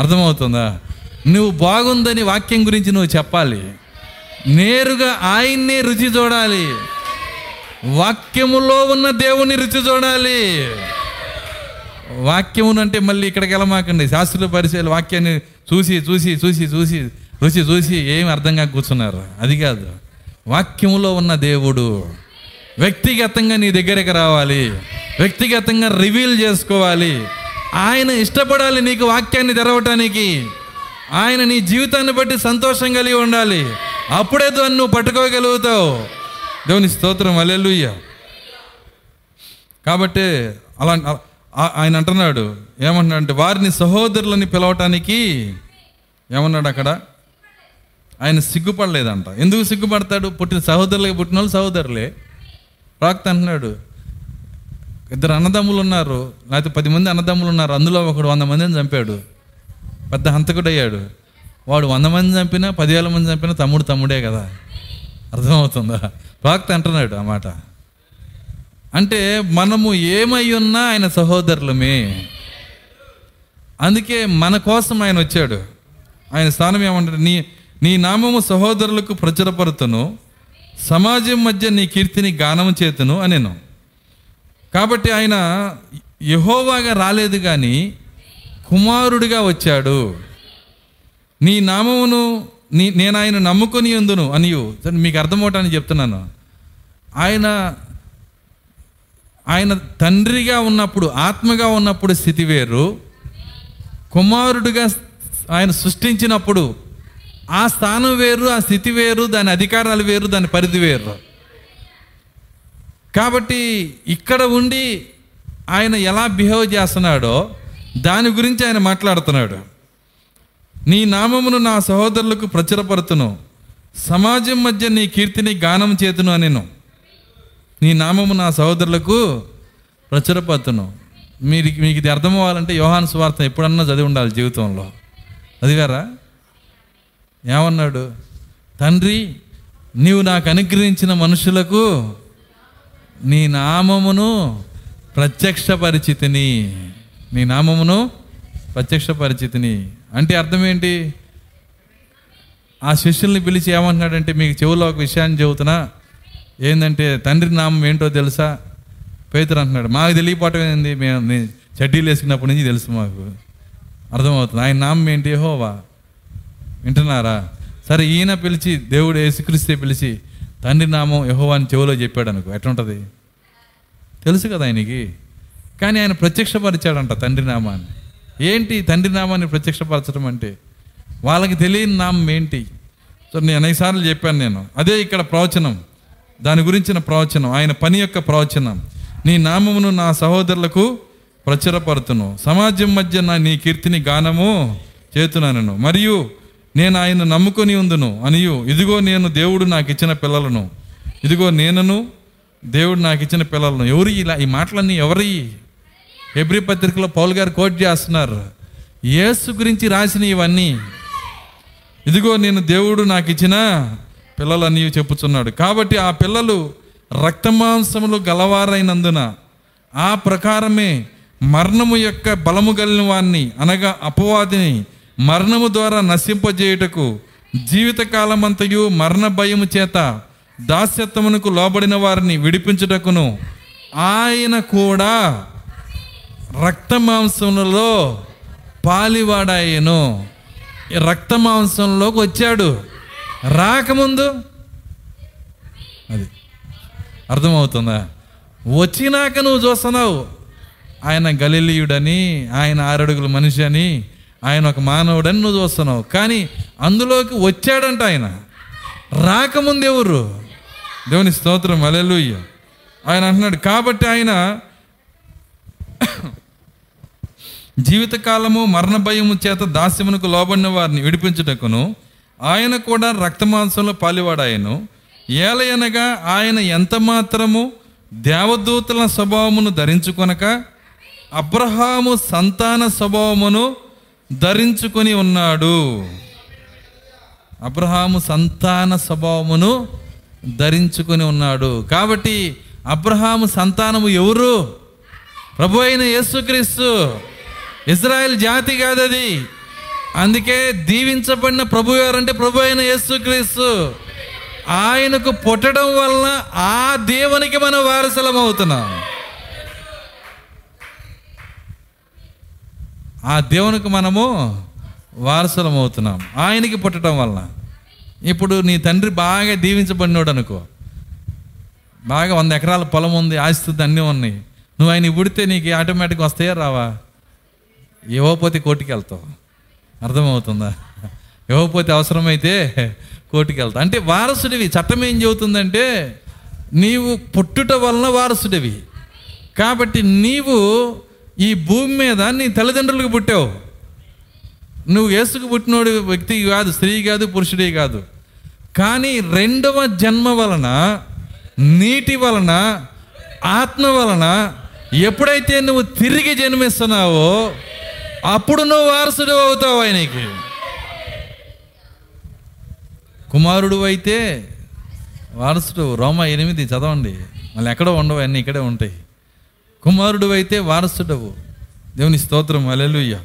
అర్థమవుతుందా? నువ్వు బాగుందని వాక్యం గురించి నువ్వు చెప్పాలి. నేరుగా ఆయన్నే రుచి చూడాలి. వాక్యములో ఉన్న దేవుని రుచి చూడాలి. వాక్యమునంటే మళ్ళీ ఇక్కడికి వెళ్ళమాకండి. శాస్త్రీయ పరిచయాలు వాక్యాన్ని చూసి చూసి చూసి చూసి రుచి చూసి ఏమి అర్థంగా కూర్చున్నారు? అది కాదు. వాక్యంలో ఉన్న దేవుడు వ్యక్తిగతంగా నీ దగ్గరికి రావాలి. వ్యక్తిగతంగా రివీల్ చేసుకోవాలి. ఆయన ఇష్టపడాలి నీకు వాక్యాన్ని తెరవటానికి. ఆయన నీ జీవితాన్ని బట్టి సంతోషం కలిగి ఉండాలి. అప్పుడే నువ్వు పట్టుకోగలుగుతావు. దేవుని స్తోత్రం. అల్లెలుయ్య కాబట్టి అలా ఆయన అంటున్నాడు ఏమంటున్నాడంటే వారిని సహోదరులని పిలవటానికి ఏమన్నాడు అక్కడ? ఆయన సిగ్గుపడలేదంట. ఎందుకు సిగ్గుపడతాడు? పుట్టిన సహోదరులకి పుట్టిన వాళ్ళు సహోదరులే. ప్రాక్త అంటున్నాడు ఇద్దరు అన్నదమ్ములు ఉన్నారు లేకపోతే పది మంది అన్నదమ్ములు ఉన్నారు అందులో ఒకడు వంద మందిని చంపాడు. పెద్ద హంతకుడయ్యాడు. వాడు వంద మంది చంపినా పదివేల మంది చంపినా తమ్ముడు తమ్ముడే కదా. అర్థమవుతుందా? ప్రాక్త అంటున్నాడు ఆ మాట. అంటే మనము ఏమై ఉన్నా ఆయన సహోదరులమే. అందుకే మన కోసం ఆయన వచ్చాడు. ఆయన స్థానం ఏమంటాడు? నీ నీ నామము సహోదరులకు ప్రచురపరుతును. సమాజం మధ్య నీ కీర్తిని గానము చేతును అనేను. కాబట్టి ఆయన యహోవాగా రాలేదు కానీ కుమారుడిగా వచ్చాడు. నీ నామమును నీ నేను ఆయన నమ్ముకొని ఉందును అనియు. మీకు అర్థమవటానికి చెప్తున్నాను. ఆయన ఆయన తండ్రిగా ఉన్నప్పుడు ఆత్మగా ఉన్నప్పుడు స్థితి వేరు. కుమారుడిగా ఆయన సృష్టించినప్పుడు ఆ స్థానం వేరు ఆ స్థితి వేరు దాని అధికారాలు వేరు దాని పరిధి వేరు. కాబట్టి ఇక్కడ ఉండి ఆయన ఎలా బిహేవ్ చేస్తున్నాడో దాని గురించి ఆయన మాట్లాడుతున్నాడు. నీ నామమును నా సహోదరులకు ప్రచురపరుతును. సమాజం మధ్య నీ కీర్తిని గానం చేతును నేను నీ నామము నా సహోదరులకు ప్రచురపత్తును మీరు మీకు ఇది అర్థం అవ్వాలంటే యోహాను స్వార్థ ఎప్పుడన్నా చదివి ఉండాలి జీవితంలో. చదివారా ఏమన్నాడు? తండ్రి నీవు నాకు అనుగ్రహించిన మనుషులకు నీ నామమును ప్రత్యక్షపరిచితిని. నీ నామమును ప్రత్యక్షపరిచితిని. అంటే అర్థం ఏంటి? ఆ శిష్యుల్ని పిలిచి ఏమంటున్నాడంటే మీకు చెవులో ఒక విషయాన్ని చెబుతున్నా. ఏంటంటే తండ్రి నామం ఏంటో తెలుసా? పేతురు అంటున్నాడు మాకు తెలియపోవటం ఏంది? మేము చడ్డీలు వేసుకున్నప్పటి నుంచి తెలుసు మాకు. అర్థమవుతుంది. ఆయన నామం ఏంటి? హోవా వింటున్నారా? సరే ఈయన పిలిచి దేవుడు యేసుక్రీస్తే పిలిచి తండ్రి నామం యహోవా అని చెవులో చెప్పాడు అనుకో ఎట్లుంటుంది? తెలుసు కదా ఆయనకి. కానీ ఆయన ప్రత్యక్షపరిచాడంట తండ్రి నామాన్ని. ఏంటి తండ్రి నామాన్ని ప్రత్యక్షపరచడం అంటే? వాళ్ళకి తెలియని నామం ఏంటి? సో నేను అనేకసార్లు చెప్పాను నేను. అదే ఇక్కడ ప్రవచనం. దాని గురించిన ప్రవచనం ఆయన పని యొక్క ప్రవచనం. నీ నామమును నా సహోదరులకు ప్రచురపరుతును సమాజం మధ్య నా నీ కీర్తిని గానము చేతున్నాను మరియు నేను ఆయన నమ్ముకొని ఉందును. అనియు ఇదిగో నేను దేవుడు నాకు ఇచ్చిన పిల్లలను. ఇదిగో నేనను దేవుడు నాకు ఇచ్చిన పిల్లలను. ఎవరు ఇలా ఈ మాటలన్నీ ఎవరి ఎబ్రి పత్రికలో పౌల్ గారు కోట్ చేస్తున్నారు. యేసు గురించి రాసిన ఇవన్నీ. ఇదిగో నేను దేవుడు నాకు ఇచ్చిన పిల్లలని చెప్పుచున్నాడు. కాబట్టి ఆ పిల్లలు రక్తమాంసములు గలవారైనందున ఆ ప్రకారమే మరణము యొక్క బలము కలిగిన వారిని అనగా అపవాదిని మరణము ద్వారా నశింపజేయుటకు జీవితకాలమంతయు మరణ భయము చేత దాస్యత్వమునకు లోబడిన వారిని విడిపించుటకును ఆయన కూడా రక్తమాంసములలో పాలివాడాయను. రక్తమాంసంలోకి రక్త మాంసంలోకి వచ్చాడు. రాకముందు? అది. అర్థమవుతుందా? వచ్చినాక నువ్వు చూస్తున్నావు ఆయన గలిలీయుడని ఆయన ఆరడుగుల మనిషి అని ఆయన ఒక మానవుడని నువ్వు చూస్తున్నావు. కానీ అందులోకి వచ్చాడంట ఆయన. రాకముందు ఎవరు? దేవుని స్తోత్రం అలెలుయ్య ఆయన అంటున్నాడు కాబట్టి ఆయన జీవితకాలము మరణ భయము చేత దాస్యమునకు లోబడిన వారిని విడిపించుటకును ఆయన కూడా రక్తమాంసంలో పాలివాడాయను. ఏలయనగా ఆయన ఎంత మాత్రము దేవదూతల స్వభావమును ధరించుకొనక అబ్రహాము సంతాన స్వభావమును ధరించుకొని ఉన్నాడు. అబ్రహాము సంతాన స్వభావమును ధరించుకొని ఉన్నాడు. కాబట్టి అబ్రహాము సంతానము ఎవరు? ప్రభు అయిన యేసుక్రీస్తు. ఇజ్రాయెల్ జాతి కాదది. అందుకే దీవించబడిన ప్రభు ఎవరంటే ప్రభు అయిన యేసుక్రీస్తు. ఆయనకు పుట్టడం వలన ఆ దేవునికి మనం వారసులం అవుతున్నాం. ఆ దేవునికి మనము వారసులం అవుతున్నాం. ఆయనకి పుట్టడం వలన. ఇప్పుడు నీ తండ్రి బాగా దీవించబడినోడు అనుకో. బాగా వంద ఎకరాల పొలం ఉంది ఆస్తి అన్నీ ఉన్నాయి. నువ్వు ఆయన పుడితే నీకు ఆటోమేటిక్గా వస్తాయా రావా? ఇవ్వకపోతే కోర్టుకి వెళ్తావు అర్థమవుతుందా? ఇవ్వకపోతే అవసరమైతే కోర్టుకి వెళ్తా అంటే వారసుడివి. చట్టం ఏం చెబుతుందంటే నీవు పుట్టుట వలన వారసుడివి. కాబట్టి నీవు ఈ భూమి మీద నీ తల్లిదండ్రులకు పుట్టావు. నువ్వు ఏసుకు పుట్టినోడు వ్యక్తి కాదు స్త్రీ కాదు పురుషుడే కాదు. కానీ రెండవ జన్మ వలన నీటి వలన ఆత్మ వలన ఎప్పుడైతే నువ్వు తిరిగి జన్మిస్తున్నావో అప్పుడు నువ్వు వారసుడు అవుతావు ఆయనకి. కుమారుడు అయితే వారసుడు రోమ ఎనిమిది చదవండి. మళ్ళీ ఎక్కడో ఉండవు అన్నీ ఇక్కడే ఉంటాయి. కుమారుడు అయితే వారసుడవు దేవుని స్తోత్రం అలెలుయ్య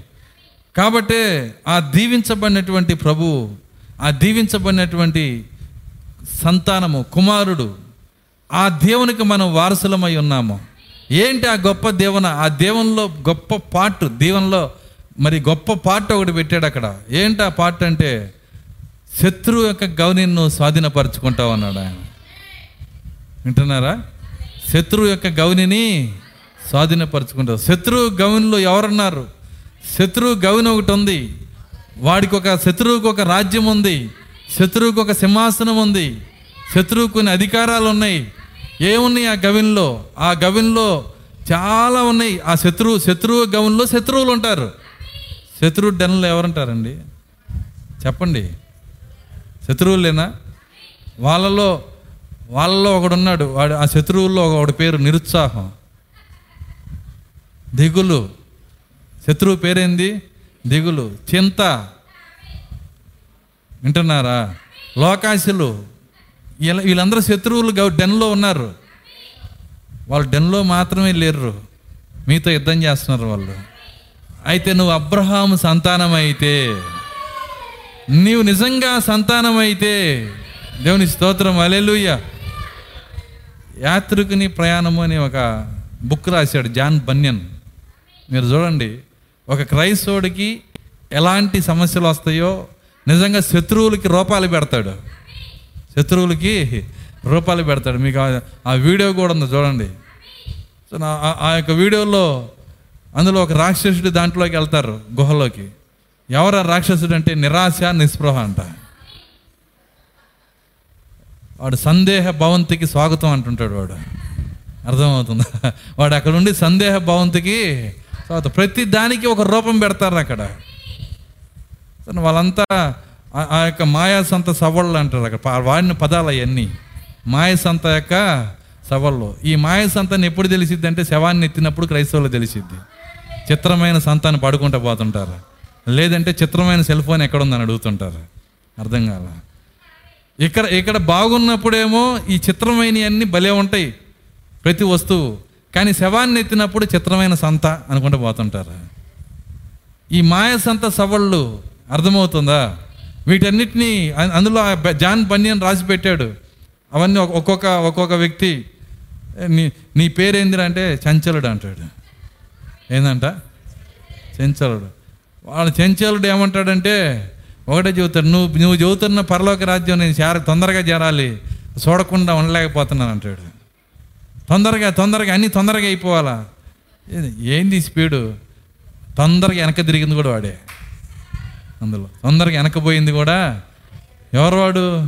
కాబట్టే ఆ దీవించబడినటువంటి ప్రభు ఆ దీవించబడినటువంటి సంతానము కుమారుడు ఆ దేవునికి మనం వారసులమై ఉన్నాము. ఏంటి ఆ గొప్ప దేవున? ఆ దేవునిలో గొప్ప పాటు దీవెనలో మరి గొప్ప పాట ఒకటి పెట్టాడు అక్కడ. ఏంటి ఆ పాట అంటే శత్రువు యొక్క గౌనిని స్వాధీనపరచుకుంటావు అన్నాడు ఆయన. వింటున్నారా? శత్రువు యొక్క గౌనిని స్వాధీనపరచుకుంటావు. శత్రువు గౌనిలో ఎవరున్నారు? శత్రువు గౌని ఒకటి ఉంది. వాడికి ఒక శత్రువుకి ఒక రాజ్యం ఉంది. శత్రువుకి ఒక సింహాసనం ఉంది. శత్రువు కొన్ని అధికారాలు ఉన్నాయి. ఏమున్నాయి ఆ గవిన్లో ఆ గవిన్లో చాలా ఉన్నాయి. ఆ శత్రువు శత్రువు గవిన్లో శత్రువులు ఉంటారు. శత్రువు ఎవరంటారండి? చెప్పండి. శత్రువులేనా? వాళ్ళలో వాళ్ళలో ఒకడున్నాడు. వాడు ఆ శత్రువుల్లో ఒకడి పేరు నిరుత్సాహం. దిగులు. శత్రువు పేరేంది? దిగులు. చింత. వింటున్నారా? లోకాశులు. వీళ్ళ వీళ్ళందరూ శత్రువులు డెన్లో ఉన్నారు. వాళ్ళు డెన్లో మాత్రమే లేరు మీతో యుద్ధం చేస్తున్నారు వాళ్ళు. అయితే నువ్వు అబ్రహాము సంతానమైతే నీవు నిజంగా సంతానం అయితే దేవుని స్తోత్రం అలెలుయ్య యాత్రికుని ప్రయాణము అని ఒక బుక్ రాశాడు జాన్ బన్యన్. మీరు చూడండి ఒక క్రైస్తవుడికి ఎలాంటి సమస్యలు వస్తాయో నిజంగా శత్రువులకి రూపాలు పెడతాడు. శత్రువులకి రూపాలు పెడతాడు. మీకు ఆ- వీడియో కూడా ఉంది చూడండి. సో ఆ యొక్క వీడియోలో అందులో ఒక రాక్షసుడు దాంట్లోకి వెళ్తారు గుహలోకి. ఎవరు రాక్షసుడు అంటే నిరాశ నిస్పృహ అంట. వాడు సందేహ భవంతికి స్వాగతం అంటుంటాడు వాడు. అర్థమవుతుందా? వాడు అక్కడ ఉండి సందేహ భవంతికి స్వాగతం. ప్రతి దానికి ఒక రూపం పెడతారు అక్కడ. వాళ్ళంతా ఆ- యొక్క మాయా సంత సవళ్ళు అంటారు అక్కడ. వాడిన పదాలు అవన్నీ. మాయ సంత యొక్క సవళ్ళు. ఈ మాయ సంతని ఎప్పుడు తెలిసిద్ది అంటే శవాన్ని ఎత్తినప్పుడు క్రైస్తవులు తెలిసిద్ది. చిత్రమైన సంతానం పడుకుంటూ పోతుంటారు. లేదంటే చిత్రమైన సెల్ ఫోన్ ఎక్కడుందని అడుగుతుంటారు. అర్థం కాల? ఇక్కడ ఇక్కడ బాగున్నప్పుడేమో ఈ చిత్రమైన అన్నీ భలే ఉంటాయి ప్రతి వస్తువు. కానీ శవాన్ని ఎత్తినప్పుడు చిత్రమైన సంత అనుకుంటూ పోతుంటారు. ఈ మాయ సంత సవళ్ళు అర్థమవుతుందా? వీటన్నిటినీ అందులో జాన్ బన్యన్ రాసి పెట్టాడు. అవన్నీ ఒక్కొక్క ఒక్కొక్క వ్యక్తి నీ నీ పేరేందిరా? అంటే చంచలుడు అంటాడు. ఏందంట? చెంచలుడు. వాళ్ళ చెంచలుడు ఏమంటాడంటే ఒకటే చెబుతాడు నువ్వు నువ్వు చెబుతున్న పరలోక రాజ్యం నేను చేర తొందరగా చేరాలి. చూడకుండా ఉండలేకపోతున్నాను అంటాడు. తొందరగా తొందరగా అన్నీ తొందరగా అయిపోవాలా? ఏంది- స్పీడు? తొందరగా వెనక తిరిగింది కూడా వాడే. అందులో తొందరగా వెనకపోయింది కూడా ఎవరు వాడు?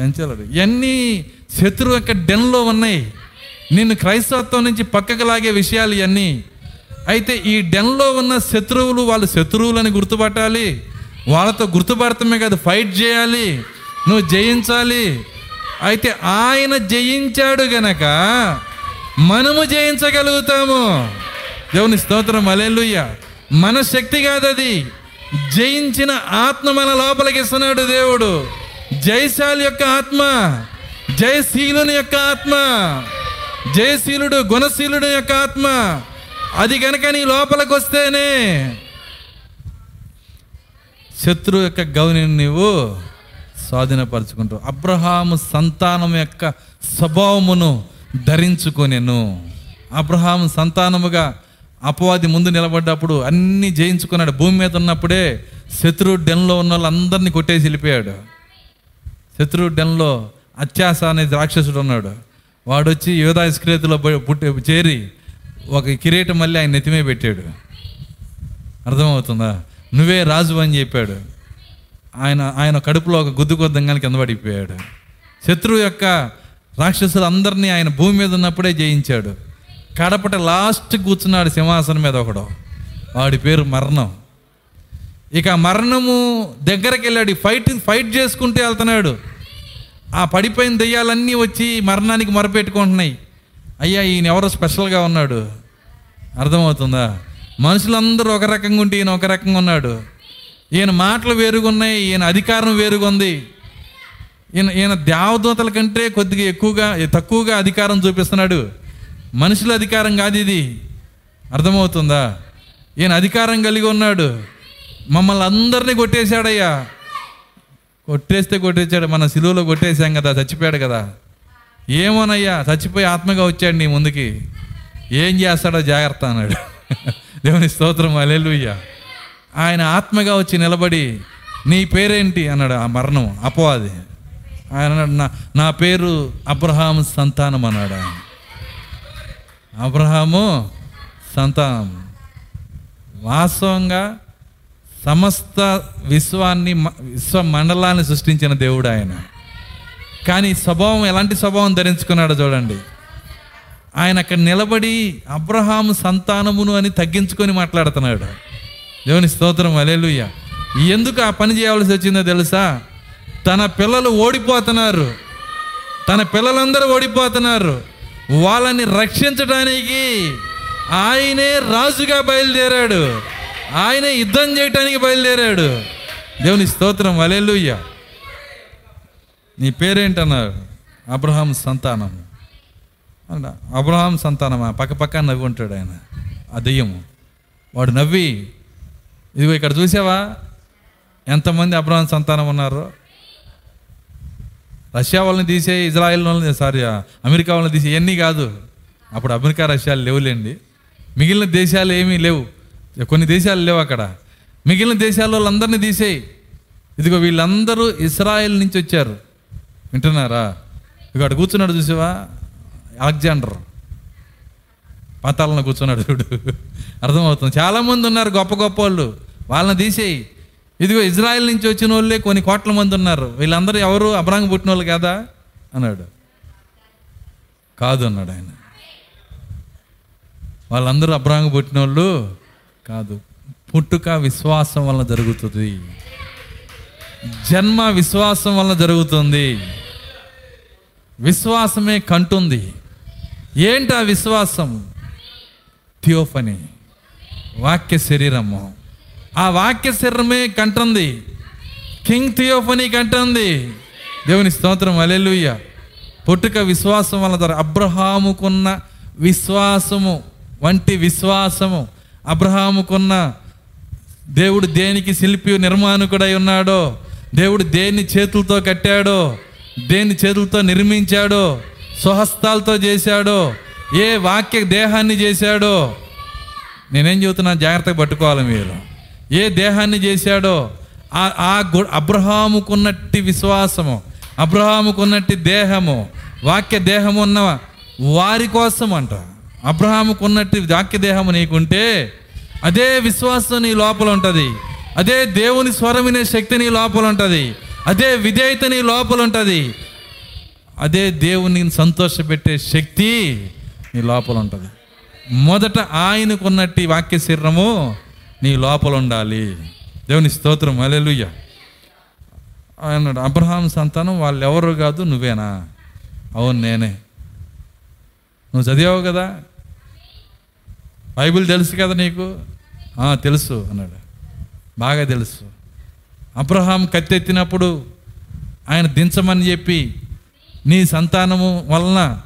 చంచలుడు. ఇవన్నీ శత్రువు యొక్క డెన్లో ఉన్నాయి. నిన్ను క్రైస్తవత్వం నుంచి పక్కకు లాగే విషయాలు ఇవన్నీ. అయితే ఈ డెన్లో ఉన్న శత్రువులు వాళ్ళు శత్రువులని గుర్తుపట్టాలి. వాళ్ళతో గుర్తుపడటమే కాదు ఫైట్ చేయాలి. నువ్వు జయించాలి. అయితే ఆయన జయించాడు గనక మనము జయించగలుగుతాము. దేవుని స్తోత్రం అలెలుయ్య మన శక్తి కాదు అది. జయించిన ఆత్మ మన లోపలికి ఇస్తున్నాడు దేవుడు. జయశాలి యొక్క ఆత్మ జయశీలుని యొక్క ఆత్మ జయశీలుడు గుణశీలుడు యొక్క ఆత్మ అది కనుక నీ లోపలికి వస్తేనే శత్రువు యొక్క గౌని నీవు స్వాధీనపరచుకుంటావు. అబ్రహాము సంతానం యొక్క స్వభావమును ధరించుకొనెను. అబ్రహాము సంతానముగా అపవాది ముందు నిలబడ్డప్పుడు అన్నీ జయించుకున్నాడు. భూమి మీద ఉన్నప్పుడే శత్రువు డెన్లో ఉన్న వాళ్ళందరినీ కొట్టేసి వెళ్ళిపోయాడు. శత్రువు డెన్లో అత్యాస అనే రాక్షసుడు ఉన్నాడు. వాడు వచ్చి యోధా ఇస్క్రేతులో పుట్టి చేరి ఒక కిరీటం మళ్ళీ ఆయన నెత్తిమే పెట్టాడు. అర్థమవుతుందా? నువ్వే రాజు అని చెప్పాడు. ఆయన ఆయన కడుపులో ఒక గుద్దు కొద్దంగా కింద పడిపోయాడు. శత్రువు యొక్క రాక్షసులందరినీ ఆయన భూమి మీద ఉన్నప్పుడే జయించాడు. కడపట లాస్ట్ కూర్చున్నాడు సింహాసనం మీద ఒకడు. వాడి పేరు మరణం. ఇక మరణము దగ్గరికి వెళ్ళాడు. ఫైట్ ఫైట్ చేసుకుంటూ వెళ్తున్నాడు. ఆ పడిపోయిన దెయ్యాలన్నీ వచ్చి మరణానికి మొరపెట్టుకుంటున్నాయి. అయ్యా ఈయన ఎవరో స్పెషల్గా ఉన్నాడు. అర్థమవుతుందా? మనుషులందరూ ఒక రకంగా ఉంటే ఈయన ఒక రకంగా ఉన్నాడు. ఈయన మాటలు వేరుగున్నాయి ఈయన అధికారం వేరుగుంది. ఈయన ఈయన దేవదూతల కంటే కొద్దిగా ఎక్కువగా తక్కువగా అధికారం చూపిస్తున్నాడు. మనుషుల అధికారం కాదు ఇది. అర్థమవుతుందా? ఈయన అధికారం కలిగి ఉన్నాడు. మమ్మల్ని అందరినీ కొట్టేశాడయ్యా. కొట్టేస్తే కొట్టేశాడు మన సిలువలో కొట్టేశాం కదా చచ్చిపోయాడు కదా. ఏమోనయ్యా చచ్చిపోయి ఆత్మగా వచ్చాడు నీ ముందుకి. ఏం చేస్తాడో జాగ్రత్త అన్నాడు. దేవుని స్తోత్రం అలెలుయ్య ఆయన ఆత్మగా వచ్చి నిలబడి నీ పేరేంటి? అన్నాడు ఆ మరణం అపవాది. ఆయన అన్నాడు నా నా పేరు అబ్రహాం సంతానం అన్నాడు ఆయన. అబ్రహాము సంతానం. వాస్తవంగా సమస్త విశ్వాన్ని మ- విశ్వ మండలాన్ని సృష్టించిన దేవుడు ఆయన. కానీ స్వభావం ఎలాంటి స్వభావం ధరించుకున్నాడో చూడండి. ఆయన అక్కడ నిలబడి అబ్రహాం సంతానమును అని తగ్గించుకొని మాట్లాడుతున్నాడు. దేవుని స్తోత్రం అలేలుయ్య ఎందుకు ఆ పని చేయవలసి వచ్చిందో తెలుసా? తన పిల్లలు ఓడిపోతున్నారు. తన పిల్లలందరూ ఓడిపోతున్నారు. వాళ్ళని రక్షించడానికి ఆయనే రాజుగా బయలుదేరాడు. ఆయనే యుద్ధం చేయటానికి బయలుదేరాడు. దేవుని స్తోత్రం అలెలుయ్య నీ పేరేంటన్నారు? అబ్రహాం సంతానం. అన్నా అబ్రహాం సంతానమా? పక్క పక్క నవ్వుంటాడు ఆయన. ఆ దెయ్యము. వాడు నవ్వి ఇదిగో ఇక్కడ చూసావా? ఎంతమంది అబ్రహాం సంతానం ఉన్నారు? రష్యా వాళ్ళని తీసే ఇజ్రాయిల్ వాళ్ళని సారీ అమెరికా వాళ్ళని తీసే ఇవన్నీ కాదు. అప్పుడు అమెరికా రష్యాలు లేవులేండి. మిగిలిన దేశాలు ఏమీ లేవు. కొన్ని దేశాలు లేవు అక్కడ. మిగిలిన దేశాల వాళ్ళందరినీ తీసేయి. ఇదిగో వీళ్ళందరూ ఇస్రాయెల్ నుంచి వచ్చారు. వింటున్నారా? ఇక కూర్చున్నాడు చూసావా? అలెగ్జాండర్. పాతాలను కూర్చున్నాడు చూడు. అర్థమవుతుంది. చాలామంది ఉన్నారు గొప్ప గొప్ప వాళ్ళు. వాళ్ళని తీసేయి. ఇదిగో ఇజ్రాయెల్ నుంచి వచ్చిన వాళ్ళే కొన్ని కోట్ల మంది ఉన్నారు. వీళ్ళందరూ ఎవరు? అబ్రాంగ్ పుట్టిన వాళ్ళు కదా? అన్నాడు. కాదు అన్నాడు ఆయన. వాళ్ళందరూ అబ్రాంగ్ పుట్టిన వాళ్ళు కాదు. పుట్టుక విశ్వాసం వలన జరుగుతుంది. జన్మ విశ్వాసం వలన జరుగుతుంది. విశ్వాసమే కంటుంది. ఏంటి ఆ విశ్వాసం? థియోఫని. వాక్య శరీరము. ఆ వాక్య శరీరమే కంటుంది. కింగ్ థియోఫనీ కంటుంది. దేవుని స్తోత్రం అలెలుయ్య పుట్టుక విశ్వాసం వల్ల ద్వారా అబ్రహాముకున్న విశ్వాసము వంటి విశ్వాసము. అబ్రహాముకున్న దేవుడు దేనికి శిల్పి నిర్మాణకుడై ఉన్నాడో దేవుడు దేన్ని చేతులతో కట్టాడో దేని చేతులతో నిర్మించాడో స్వహస్తాలతో చేశాడో ఏ వాక్య దేహాన్ని చేశాడో నేనేం చెబుతున్నా జాగ్రత్తగా పట్టుకోవాలి మీరు. ఏ దేహాన్ని చేశాడో ఆ ఆ గు అబ్రహాముకున్నట్టి విశ్వాసము అబ్రహాముకున్నట్టి దేహము వాక్య దేహము ఉన్న వారి కోసం అంట అబ్రహాముకున్నట్టి వాక్య దేహము నీకుంటే అదే విశ్వాసం నీ లోపల ఉంటుంది అదే దేవుని స్వరం వినే శక్తి నీ లోపల ఉంటుంది అదే విధేయత నీ లోపల ఉంటుంది అదే దేవుని సంతోషపెట్టే శక్తి నీ లోపల ఉంటుంది మొదట ఆయనకున్నట్టు వాక్య శరీరము నీ లోపల ఉండాలి దేవుని స్తోత్రం. అలెలుయ్య ఆయన అబ్రహాం సంతానం వాళ్ళు ఎవరు కాదు నువ్వేనా? అవును నేనే. నువ్వు చదివావు కదా? బైబిల్ తెలుసు కదా నీకు? తెలుసు అన్నాడు. బాగా తెలుసు. అబ్రహాం కత్తెత్తినప్పుడు ఆయన దించమని చెప్పి నీ సంతానము వలన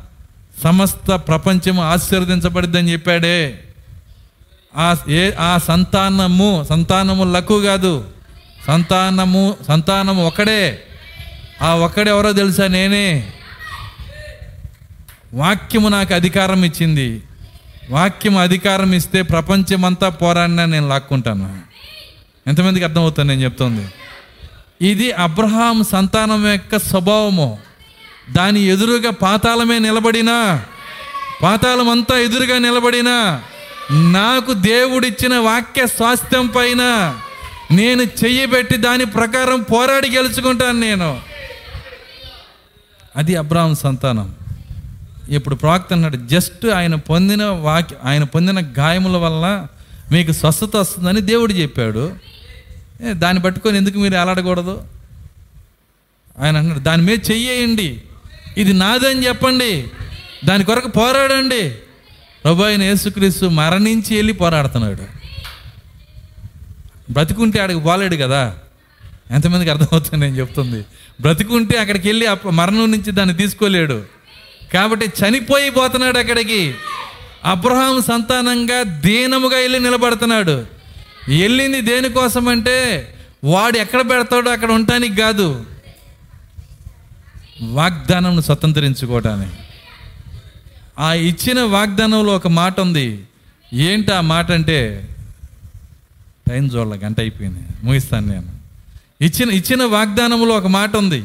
సమస్త ప్రపంచము ఆశీర్వదించబడిద్దని చెప్పాడే. ఆ ఏ ఆ సంతానము సంతానము లక్కు కాదు సంతానము సంతానము ఒకడే. ఆ ఒక్కడే ఎవరో తెలుసా నేనే? వాక్యము నాకు అధికారం ఇచ్చింది. వాక్యం అధికారం ఇస్తే ప్రపంచమంతా పోరాడినా నేను లాక్కుంటాను. ఎంతమందికి అర్థమవుతుంది నేను చెప్తుంది? ఇది అబ్రహాం సంతానం యొక్క స్వభావము. దాని ఎదురుగా పాతాళమే నిలబడినా పాతాళం అంతా ఎదురుగా నిలబడినా నాకు దేవుడిచ్చిన వాక్య స్వాస్థ్యం పైన నేను చెయ్యబెట్టి దాని ప్రకారం పోరాడి గెలుచుకుంటాను నేను. అది అబ్రాహం సంతానం. ఇప్పుడు ప్రవక్త అన్నాడు జస్ట్ ఆయన పొందిన వాక్య ఆయన పొందిన గాయముల వల్ల మీకు స్వస్థత వస్తుందని దేవుడు చెప్పాడు. దాన్ని పట్టుకొని ఎందుకు మీరు ఎలాడకూడదు ఆయన అన్నాడు దాని మీద చెయ్యేయండి. ఇది నాదని చెప్పండి. దాని కొరకు పోరాడండి. ప్రభు అయిన యేసుక్రీస్తు మరణించి వెళ్ళి పోరాడుతున్నాడు. బ్రతికుంటే ఆడికి పోలేడు కదా. ఎంతమందికి అర్థమవుతుంది నేను చెప్తుంది. బ్రతికుంటే అక్కడికి వెళ్ళి మరణం నుంచి దాన్ని తీసుకోలేడు. కాబట్టి చనిపోయి పోతున్నాడు అక్కడికి. అబ్రహాం సంతానంగా దీనముగా వెళ్ళి నిలబడుతున్నాడు. వెళ్ళింది దేనికోసం అంటే వాడు ఎక్కడ పెడతాడో అక్కడ ఉండటానికి కాదు. వాగ్దానం స్వతంత్రించుకోవటానికి. ఆ ఇచ్చిన వాగ్దానంలో ఒక మాట ఉంది. ఏంటి ఆ మాట అంటే టైం చూడాల గంట అయిపోయింది ముగిస్తాను నేను. ఇచ్చిన ఇచ్చిన వాగ్దానంలో ఒక మాట ఉంది.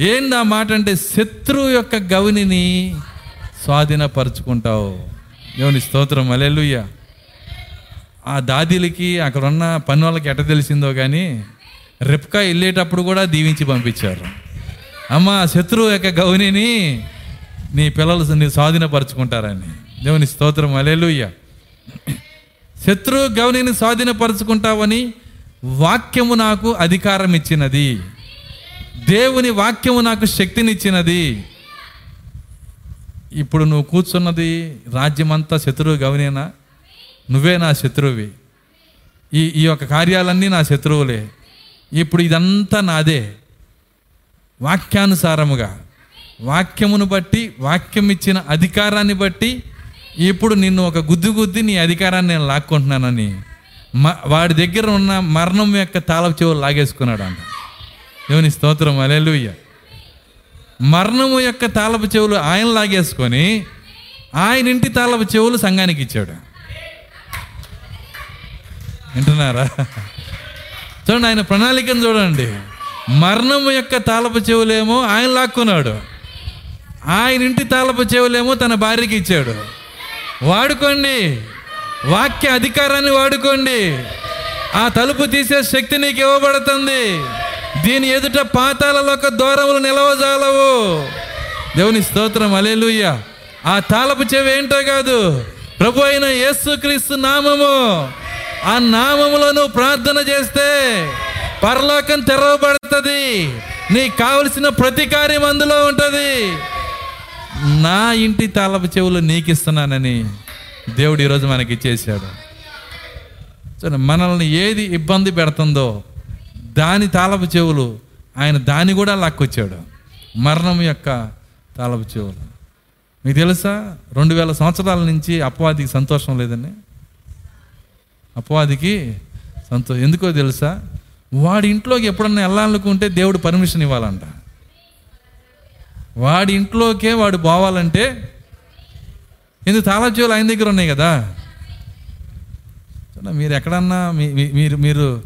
ఏంటి ఆ మాట అంటే శత్రువు యొక్క గవినిని స్వాధీనపరుచుకుంటావు. దేవుని స్తోత్రం అలెలుయ్యా ఆ దాదీలకి అక్కడ ఉన్న పని వాళ్ళకి ఎట్ట తెలిసిందో కానీ రెప్కా వెళ్ళేటప్పుడు కూడా దీవించి పంపించారు. అమ్మ శత్రువు యొక్క గౌనిని నీ పిల్లలు నీ స్వాధీనపరుచుకుంటారని. దేవుని స్తోత్రం అలెలుయ్య శత్రువు గౌనిని స్వాధీనపరుచుకుంటావని వాక్యము నాకు అధికారం ఇచ్చినది దేవుని వాక్యము నాకు శక్తినిచ్చినది. ఇప్పుడు నువ్వు కూర్చున్నది రాజ్యమంతా శత్రువు గౌనేనా నువ్వే నా శత్రువువి ఈ ఈ యొక్క కార్యాలన్నీ నా శత్రువులే. ఇప్పుడు ఇదంతా నాదే. వాక్యానుసారముగా. వాక్యమును బట్టి వాక్యం ఇచ్చిన అధికారాన్ని బట్టి ఇప్పుడు నిన్ను ఒక గుద్దు గుద్ది నీ అధికారాన్ని నేను లాక్కుంటున్నానని. మ వాడి దగ్గర ఉన్న మరణం యొక్క తాళపు చెవులు లాగేసుకున్నాడు అంట దేవుని స్తోత్రం అలెలుయ్య మరణము యొక్క తాళపు చెవులు ఆయన లాగేసుకొని ఆయన ఇంటి తాళపు చెవులు సంఘానికి ఇచ్చాడు. వింటున్నారా? చూడండి ఆయన ప్రణాళికను చూడండి. మరణము యొక్క తాలపు చెవులేమో ఆయన లాక్కున్నాడు. ఆయన ఇంటి తాలపు చెవులేమో తన భార్యకి ఇచ్చాడు. వాడుకోండి. వాక్య అధికారాన్ని వాడుకోండి. ఆ తలుపు తీసే శక్తి నీకు ఇవ్వబడుతుంది. దీని ఎదుట పాతాలలోక దూరములు నిలవజాలవు. దేవుని స్తోత్రం అలేలుయ్య ఆ తాలపు చెవి ఏంటో కాదు. ప్రభు అయిన యేసుక్రీస్తు నామము. ఆ నామములో నువ్వు ప్రార్థన చేస్తే పరలోకం తెరవబడుతుంది. నీకు కావలసిన ప్రతి కార్యం అందులో ఉంటుంది. నా ఇంటి తాళపు చెవులు నీకు ఇస్తున్నానని దేవుడు ఈరోజు మనకి ఇచ్చేసాడు సరే మనల్ని ఏది ఇబ్బంది పెడుతుందో దాని తాళపు చెవులు ఆయన దాన్ని కూడా లాక్కొచ్చాడు. మరణం యొక్క తాళపు చెవులు. మీకు తెలుసా? రెండు వేల సంవత్సరాల నుంచి అపవాదికి సంతోషం లేదండి? అపవాదికి సంతోషం ఎందుకో తెలుసా? వాడి ఇంట్లోకి ఎప్పుడన్నా వెళ్ళాలనుకుంటే దేవుడు పర్మిషన్ ఇవ్వాలంట. వాడి ఇంట్లోకే వాడు పోవాలంటే ఎందుకు తాళాచేవులు ఆయన దగ్గర ఉన్నాయి కదా. చూడండి, మీరు ఎక్కడన్నా మీ- మీరు మీరు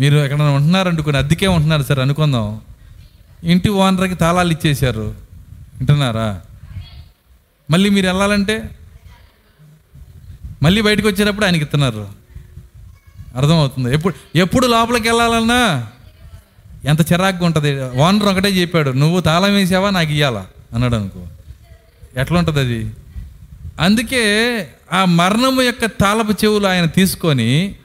మీరు ఎక్కడన్నా ఉంటున్నారనుకుని అద్దెకే ఉంటున్నారు సార్ అనుకుందాం. ఇంటి ఓనర్కి తాళాలు ఇచ్చేశారు. వింటున్నారా? మళ్ళీ మీరు వెళ్ళాలంటే మళ్ళీ బయటకు వచ్చేటప్పుడు ఆయనకి ఇస్తున్నారు. అర్థమవుతుంది. ఎప్పుడు ఎప్పుడు లోపలికి వెళ్ళాలన్నా ఎంత చిరాకుగా ఉంటుంది. ఓనర్ ఒకటే చెప్పాడు నువ్వు తాళం వేసావా? నాకు ఇయ్యాలా? అన్నాడు అనుకో. ఎట్లా ఉంటుంది అది? అందుకే ఆ మరణము యొక్క తాళపు చెవులు ఆయన తీసుకొని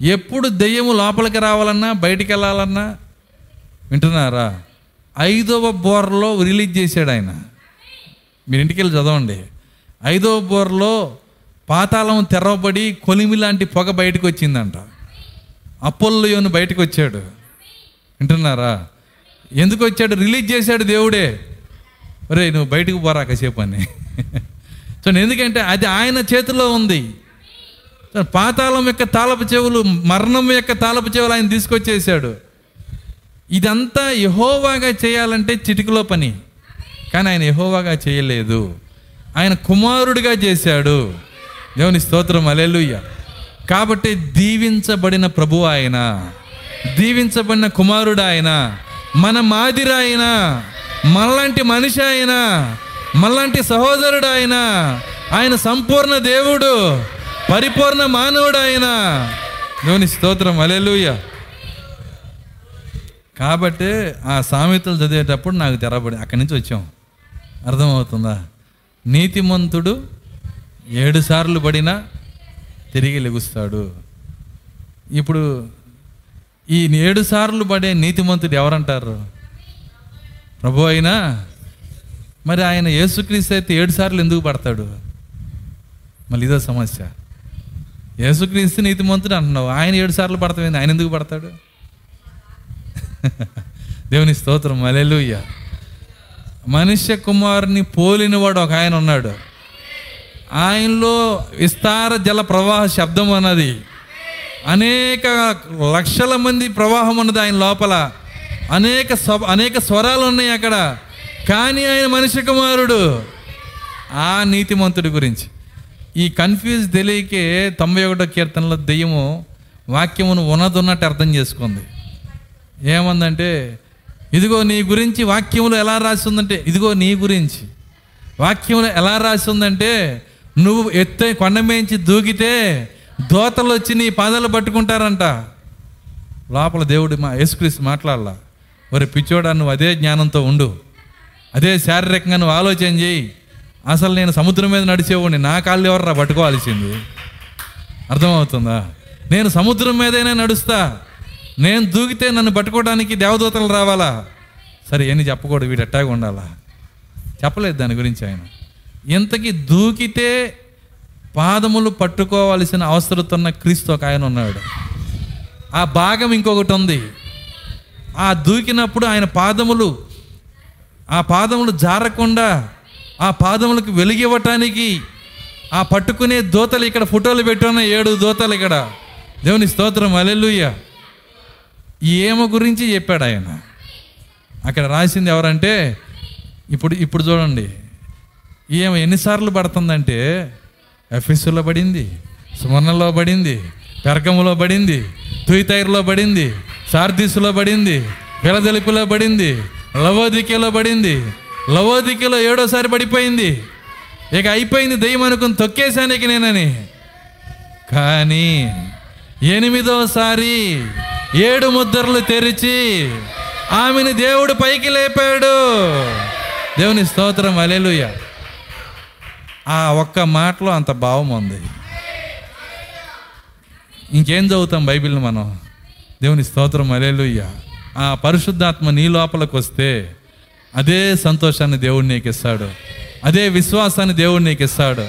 ఎప్పుడు దెయ్యము లోపలికి రావాలన్నా బయటికి వెళ్ళాలన్నా వింటున్నారా? ఐదవ బోర్లో రిలీజ్ చేశాడు ఆయన. మీరు ఇంటికి వెళ్ళి చదవండి. ఐదవ బోర్లో పాతాళం తెరవబడి కొలిమి లాంటి పొగ బయటకు వచ్చిందంట. అపోల్లోని బయటకు వచ్చాడు. వింటున్నారా? ఎందుకు వచ్చాడు? రిలీజ్ చేశాడు దేవుడే. ఒరే నువ్వు బయటకు పోరా కాసేపు అని. సో ఎందుకంటే అది ఆయన చేతిలో ఉంది. పాతాళం యొక్క తాళపు చెవులు మరణం యొక్క తాళపు చెవులు ఆయన తీసుకొచ్చేసాడు ఇదంతా యహోవాగా చేయాలంటే చిటికలో పని. కానీ ఆయన యహోవాగా చేయలేదు. ఆయన కుమారుడిగా చేశాడు. దేవుని స్తోత్రం అలెలుయ్య కాబట్టి దీవించబడిన ప్రభు ఆయన దీవించబడిన కుమారుడు ఆయన మన మాదిరి ఆయన మనలాంటి మనిషి ఆయన మనలాంటి సహోదరుడు ఆయన ఆయన సంపూర్ణ దేవుడు పరిపూర్ణ మానవుడు ఆయన. దేవుని స్తోత్రం అలెలుయ్య కాబట్టి ఆ సామెతలు చదివేటప్పుడు నాకు తెరబడి అక్కడి నుంచి వచ్చాం. అర్థమవుతుందా? నీతిమంతుడు ఏడు సార్లు పడినా తిరిగి లెగుస్తాడు. ఇప్పుడు ఈ ఏడు సార్లు పడే నీతిమంతుడు ఎవరంటారు? ప్రభు అయినా? మరి ఆయన యేసుక్రీస్తు అయితే ఏడు సార్లు ఎందుకు పడతాడు? మళ్ళీ ఇదో సమస్య. యేసుక్రీస్తు నీతిమంతుడు అంటున్నావు. ఆయన ఏడు సార్లు పడతాడు ఆయన ఎందుకు పడతాడు? దేవుని స్తోత్రం. మలెలుయ్య మనుష్య కుమారుని పోలినవాడు ఒక ఆయన ఉన్నాడు. ఆయనలో విస్తార జల ప్రవాహ శబ్దం అన్నది. అనేక లక్షల మంది ప్రవాహం ఉన్నది ఆయన లోపల. అనేక స్వ అనేక స్వరాలు ఉన్నాయి అక్కడ. కానీ ఆయన మనిషి కుమారుడు. ఆ నీతిమంతుడి గురించి. ఈ కన్ఫ్యూజ్ తెలియకే తొంభై ఒకటో కీర్తనలో దెయ్యము వాక్యమును ఉన్నదున్నట్టు అర్థం చేసుకుంది. ఏమందంటే ఇదిగో నీ గురించి వాక్యములు ఎలా రాసి ఉందంటే ఇదిగో నీ గురించి. వాక్యంలో ఎలా రాసి ఉందంటే నువ్వు ఎత్తే కొండ మేంచి దూకితే దోతలు వచ్చి నీ పాదాలు పట్టుకుంటారంట. లోపల దేవుడు మా యేసుక్రీస్తు మాట్లాడాల మరి పిచ్చోడా నువ్వు అదే జ్ఞానంతో ఉండు. అదే శారీరకంగా నువ్వు ఆలోచన చేయి. అసలు నేను సముద్రం మీద నడిచేవాడిని నా కాళ్ళు ఎవర్రా పట్టుకోవాల్సింది? అర్థమవుతుందా? నేను సముద్రం మీదైనా నడుస్తా. నేను దూకితే నన్ను పట్టుకోవడానికి దేవదూతలు రావాలా? సరే ఏమి చెప్పకూడదు వీడు ఎట్టాగా ఉండాలా? చెప్పలేదు దాని గురించి ఆయన. ఇంతకీ దూకితే పాదములు పట్టుకోవాల్సిన అవసరత ఉన్న క్రీస్తు ఒక ఆయన ఉన్నాడు. ఆ భాగం ఇంకొకటి ఉంది. ఆ దూకినప్పుడు ఆయన పాదములు ఆ పాదములు జారకుండా ఆ పాదములకు వెలిగివ్వటానికి ఆ పట్టుకునే దోతలు ఇక్కడ ఫోటోలు పెట్టున్న ఏడు దోతలు ఇక్కడ. దేవుని స్తోత్రం అలెలుయ్య ఏమ గురించి చెప్పాడు ఆయన. అక్కడ రాసింది ఎవరంటే ఇప్పుడు ఇప్పుడు చూడండి. ఈమె ఎన్నిసార్లు పడుతుందంటే ఎఫ్ఎస్లో పడింది సుమర్ణలో పడింది పెరకములో పడింది తుయితైర్లో పడింది సార్దీసులో పడింది పిలదెలిపిలో పడింది లవోదికలో పడింది లవోదికలో ఏడోసారి పడిపోయింది. ఇక అయిపోయింది దెయ్యం అనుకుని తొక్కేశానికి నేనని. కానీ ఎనిమిదోసారి ఏడు ముద్రలు తెరిచి ఆమెను దేవుడు పైకి లేపాడు. దేవుని స్తోత్రం అలెలుయ ఆ ఒక్క మాటలో అంత భావం ఉంది. ఇంకేం చదువుతాం బైబిల్ని మనం? దేవుని స్తోత్రం అలేలుయ్య ఆ పరిశుద్ధాత్మ నీ లోపలికి వస్తే అదే సంతోషాన్ని దేవుడు నీకు ఇస్తాడు అదే విశ్వాసాన్ని దేవుడు నీకు ఇస్తాడు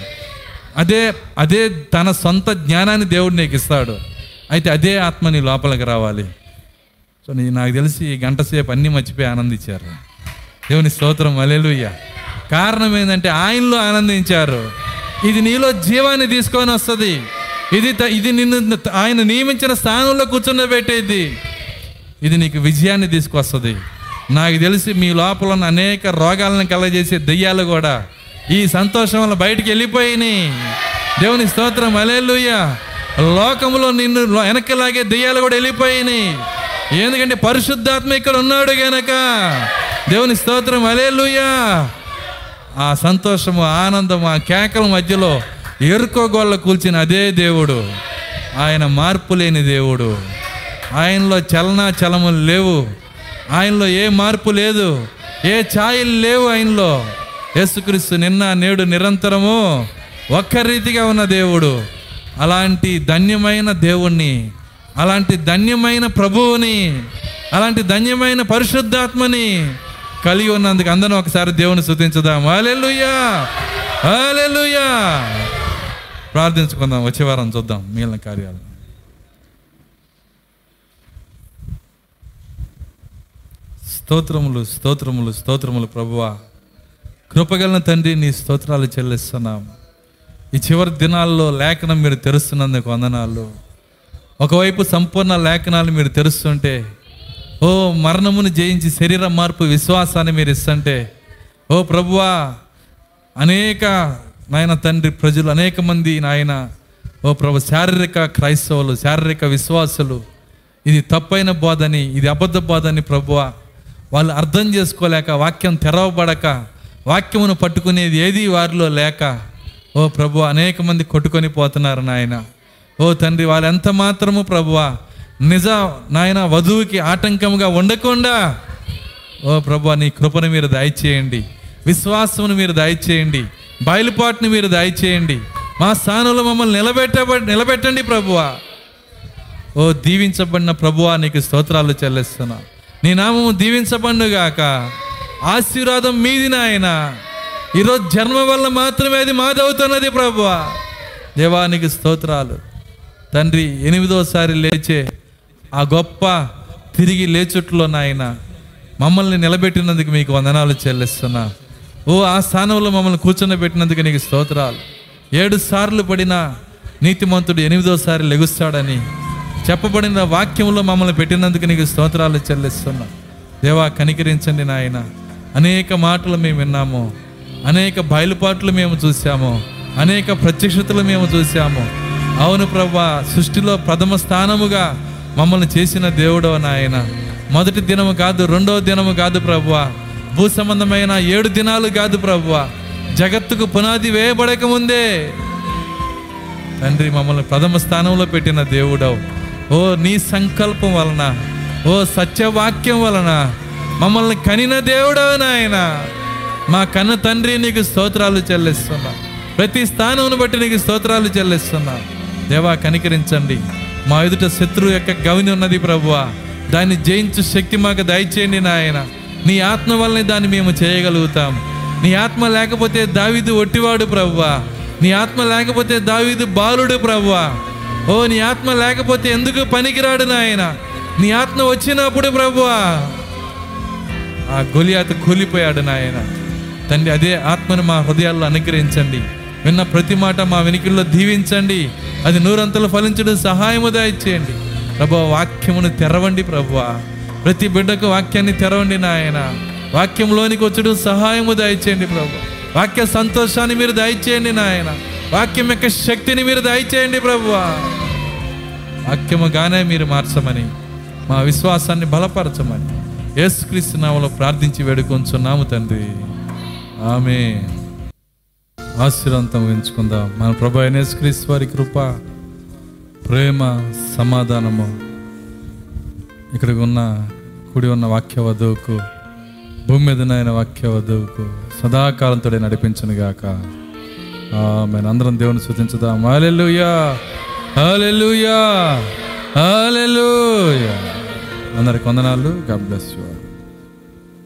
అదే అదే తన సొంత జ్ఞానాన్ని దేవుడు నీకు ఇస్తాడు అయితే అదే ఆత్మ నీ లోపలికి రావాలి. సో నీ నాకు తెలిసి ఈ గంట సేపు అన్నీ మర్చిపోయి ఆనందించారు. దేవుని స్తోత్రం అలేలుయ్యా కారణం ఏంటంటే ఆయనలో ఆనందించారు. ఇది నీలో జీవాన్ని తీసుకొని వస్తుంది. ఇది ఇది నిన్ను ఆయన నియమించిన స్థానంలో కూర్చుండబెట్టేది ఇది నీకు విజయాన్ని తీసుకొస్తుంది. నాకు తెలిసి మీ లోపల ఉన్న అనేక రోగాలను కలగజేసే దెయ్యాలు కూడా ఈ సంతోషం వల్ల బయటికి వెళ్ళిపోయినాయి. దేవుని స్తోత్రం అలెలుయ్య లోకంలో నిన్ను వెనక్కిలాగే దెయ్యాలు కూడా వెళ్ళిపోయినాయి. ఎందుకంటే పరిశుద్ధాత్మ ఇక్కడ ఉన్నాడు గనక. దేవుని స్తోత్రం అలెలుయ్యా ఆ సంతోషము ఆనందము ఆ కేకల మధ్యలో ఎరుకోగోళ్ళ కూల్చిన అదే దేవుడు. ఆయన మార్పు లేని దేవుడు. ఆయనలో చలనా చలములు లేవు. ఆయనలో ఏ మార్పు లేదు. ఏ ఛాయలు లేవు ఆయనలో. యేసుక్రీస్తు నిన్న నేడు నిరంతరము ఒక్క రీతిగా ఉన్న దేవుడు. అలాంటి ధన్యమైన దేవుణ్ణి అలాంటి ధన్యమైన ప్రభువుని అలాంటి ధన్యమైన పరిశుద్ధాత్మని కలిగి ఉన్నందుకు అందరం ఒకసారి దేవుని శుతించుదాం హల్లెలూయా! హల్లెలూయా! ప్రార్థించుకుందాం. వచ్చే వారం చూద్దాం మిగిలిన కార్యాలు. స్తోత్రములు స్తోత్రములు స్తోత్రములు ప్రభువా. కృపగలన తండ్రి నీ స్తోత్రాలు చెల్లిస్తున్నాం. ఈ చివరి దినాల్లో లేఖనం మీరు తెరుస్తున్నందుకు వందనాలు. ఒకవైపు సంపూర్ణ లేఖనాలు మీరు తెరుస్తుంటే ఓ మరణమును జయించి శరీర మార్పు విశ్వాసాన్ని మీరు ఇస్తుంటే ఓ ప్రభువా అనేక నాయన తండ్రి ప్రజలు అనేక మంది నాయన ఓ ప్రభు శారీరక క్రైస్తవులు శారీరక విశ్వాసులు ఇది తప్పైన బోధని ఇది అబద్ధ బోధని ప్రభువ. వాళ్ళు అర్థం చేసుకోలేక వాక్యం తెరవబడక వాక్యమును పట్టుకునేది ఏది వారిలో లేక ఓ ప్రభు అనేక మంది కొట్టుకొని పోతున్నారు నాయన. ఓ తండ్రి వాళ్ళు ఎంత మాత్రము ప్రభువ నిజ నాయన వధువుకి ఆటంకంగా ఉండకుండా ఓ ప్రభు నీ కృపను మీరు దయచేయండి. విశ్వాసమును మీరు దయచేయండి. బయలుపాటుని మీరు దయచేయండి. మా స్థానంలో మమ్మల్ని నిలబెట్ట నిలబెట్టండి ప్రభువా. ఓ దీవించబడిన ప్రభువా నీకు స్తోత్రాలు చెల్లిస్తున్నా. నీ నామము దీవించబడుగాక ఆశీర్వాదం మీది నాయన. ఈరోజు జన్మ వల్ల మాత్రమే అది మాదవుతున్నది ప్రభువా. దేవానికి స్తోత్రాలు. తండ్రి ఎనిమిదోసారి లేచే ఆ గొప్ప తిరిగి లేచుట్లో నాయన మమ్మల్ని నిలబెట్టినందుకు మీకు వందనాలు చెల్లిస్తున్నా. ఓ ఆ స్థానంలో మమ్మల్ని కూర్చొని నీకు స్తోత్రాలు. ఏడు సార్లు పడిన నీతిమంతుడు ఎనిమిదోసారి లెగుస్తాడని చెప్పబడిన వాక్యంలో మమ్మల్ని పెట్టినందుకు నీకు స్తోత్రాలు చెల్లిస్తున్నా. దేవా కనికరించండి నాయన. అనేక మాటలు మేము విన్నాము. అనేక బయలుపాట్లు మేము చూసాము అనేక ప్రత్యక్షతలు మేము చూసాము అవును ప్రభా సృష్టిలో ప్రథమ స్థానముగా మమ్మల్ని చేసిన దేవుడు నాయన. మొదటి దినము కాదు రెండవ దినము కాదు ప్రభువ. భూ సంబంధమైన ఏడు దినాలు కాదు ప్రభువ. జగత్తుకు పునాది వేయబడక ముందే. తండ్రి మమ్మల్ని ప్రథమ స్థానంలో పెట్టిన దేవుడవు. ఓ నీ సంకల్పం వలన ఓ సత్యవాక్యం వలన మమ్మల్ని కనిన దేవుడవు నాయన. మా కన్న తండ్రి నీకు స్తోత్రాలు చెల్లిస్తున్నా. ప్రతి స్థానమును బట్టి నీకు స్తోత్రాలు చెల్లిస్తున్నా. దేవా కనికరించండి. మా ఎదుట శత్రువు యొక్క గవిని ఉన్నది ప్రభువా. దాన్ని జయించు శక్తి మాకు దయచేయండి నాయన. నీ ఆత్మ వల్లనే దాన్ని మేము చేయగలుగుతాం. నీ ఆత్మ లేకపోతే దావీదు ఒట్టివాడు ప్రభువ. నీ ఆత్మ లేకపోతే దావీదు బాలుడు ప్రభువ. ఓ నీ ఆత్మ లేకపోతే ఎందుకు పనికిరాడు నాయన. నీ ఆత్మ వచ్చినప్పుడు ప్రభువ. ఆ గొలియాత కూలిపోయాడు నాయన. తండ్రి అదే ఆత్మను మా హృదయాల్లో అనుగ్రహించండి. విన్న ప్రతి మాట మా వెనుకల్లో దీవించండి. అది నూరంతలు ఫలించడం సహాయము దయచేయండి. ప్రభు వాక్యమును తెరవండి ప్రభా. ప్రతి బిడ్డకు వాక్యాన్ని తెరవండి నాయన. వాక్యంలోనికి వచ్చడం సహాయము దయచేయండి ప్రభు. వాక్య సంతోషాన్ని మీరు దయచేయండి నాయన. వాక్యం యొక్క శక్తిని మీరు దయచేయండి ప్రభు. వాక్యముగానే మీరు మార్చమని మా విశ్వాసాన్ని బలపరచమని యేసుక్రీస్తు నామలో ప్రార్థించి వేడుకొంచున్నాము తండ్రి. ఆమె ఆశీర్వంతం ఎంచుకుందాం. మన ప్రభు అయిన వారి కృప ప్రేమ సమాధానము ఇక్కడికి ఉన్న కూడి ఉన్న వాక్య వధువుకు భూమి మీద వాక్య వధువుకు సదాకాలంతో నడిపించను గాక. ఆమె అందరం దేవుని సూచించుదాం హాలెలూయా హాలెలూయా హాలెలూయా అందరికి వందనాలు. God bless you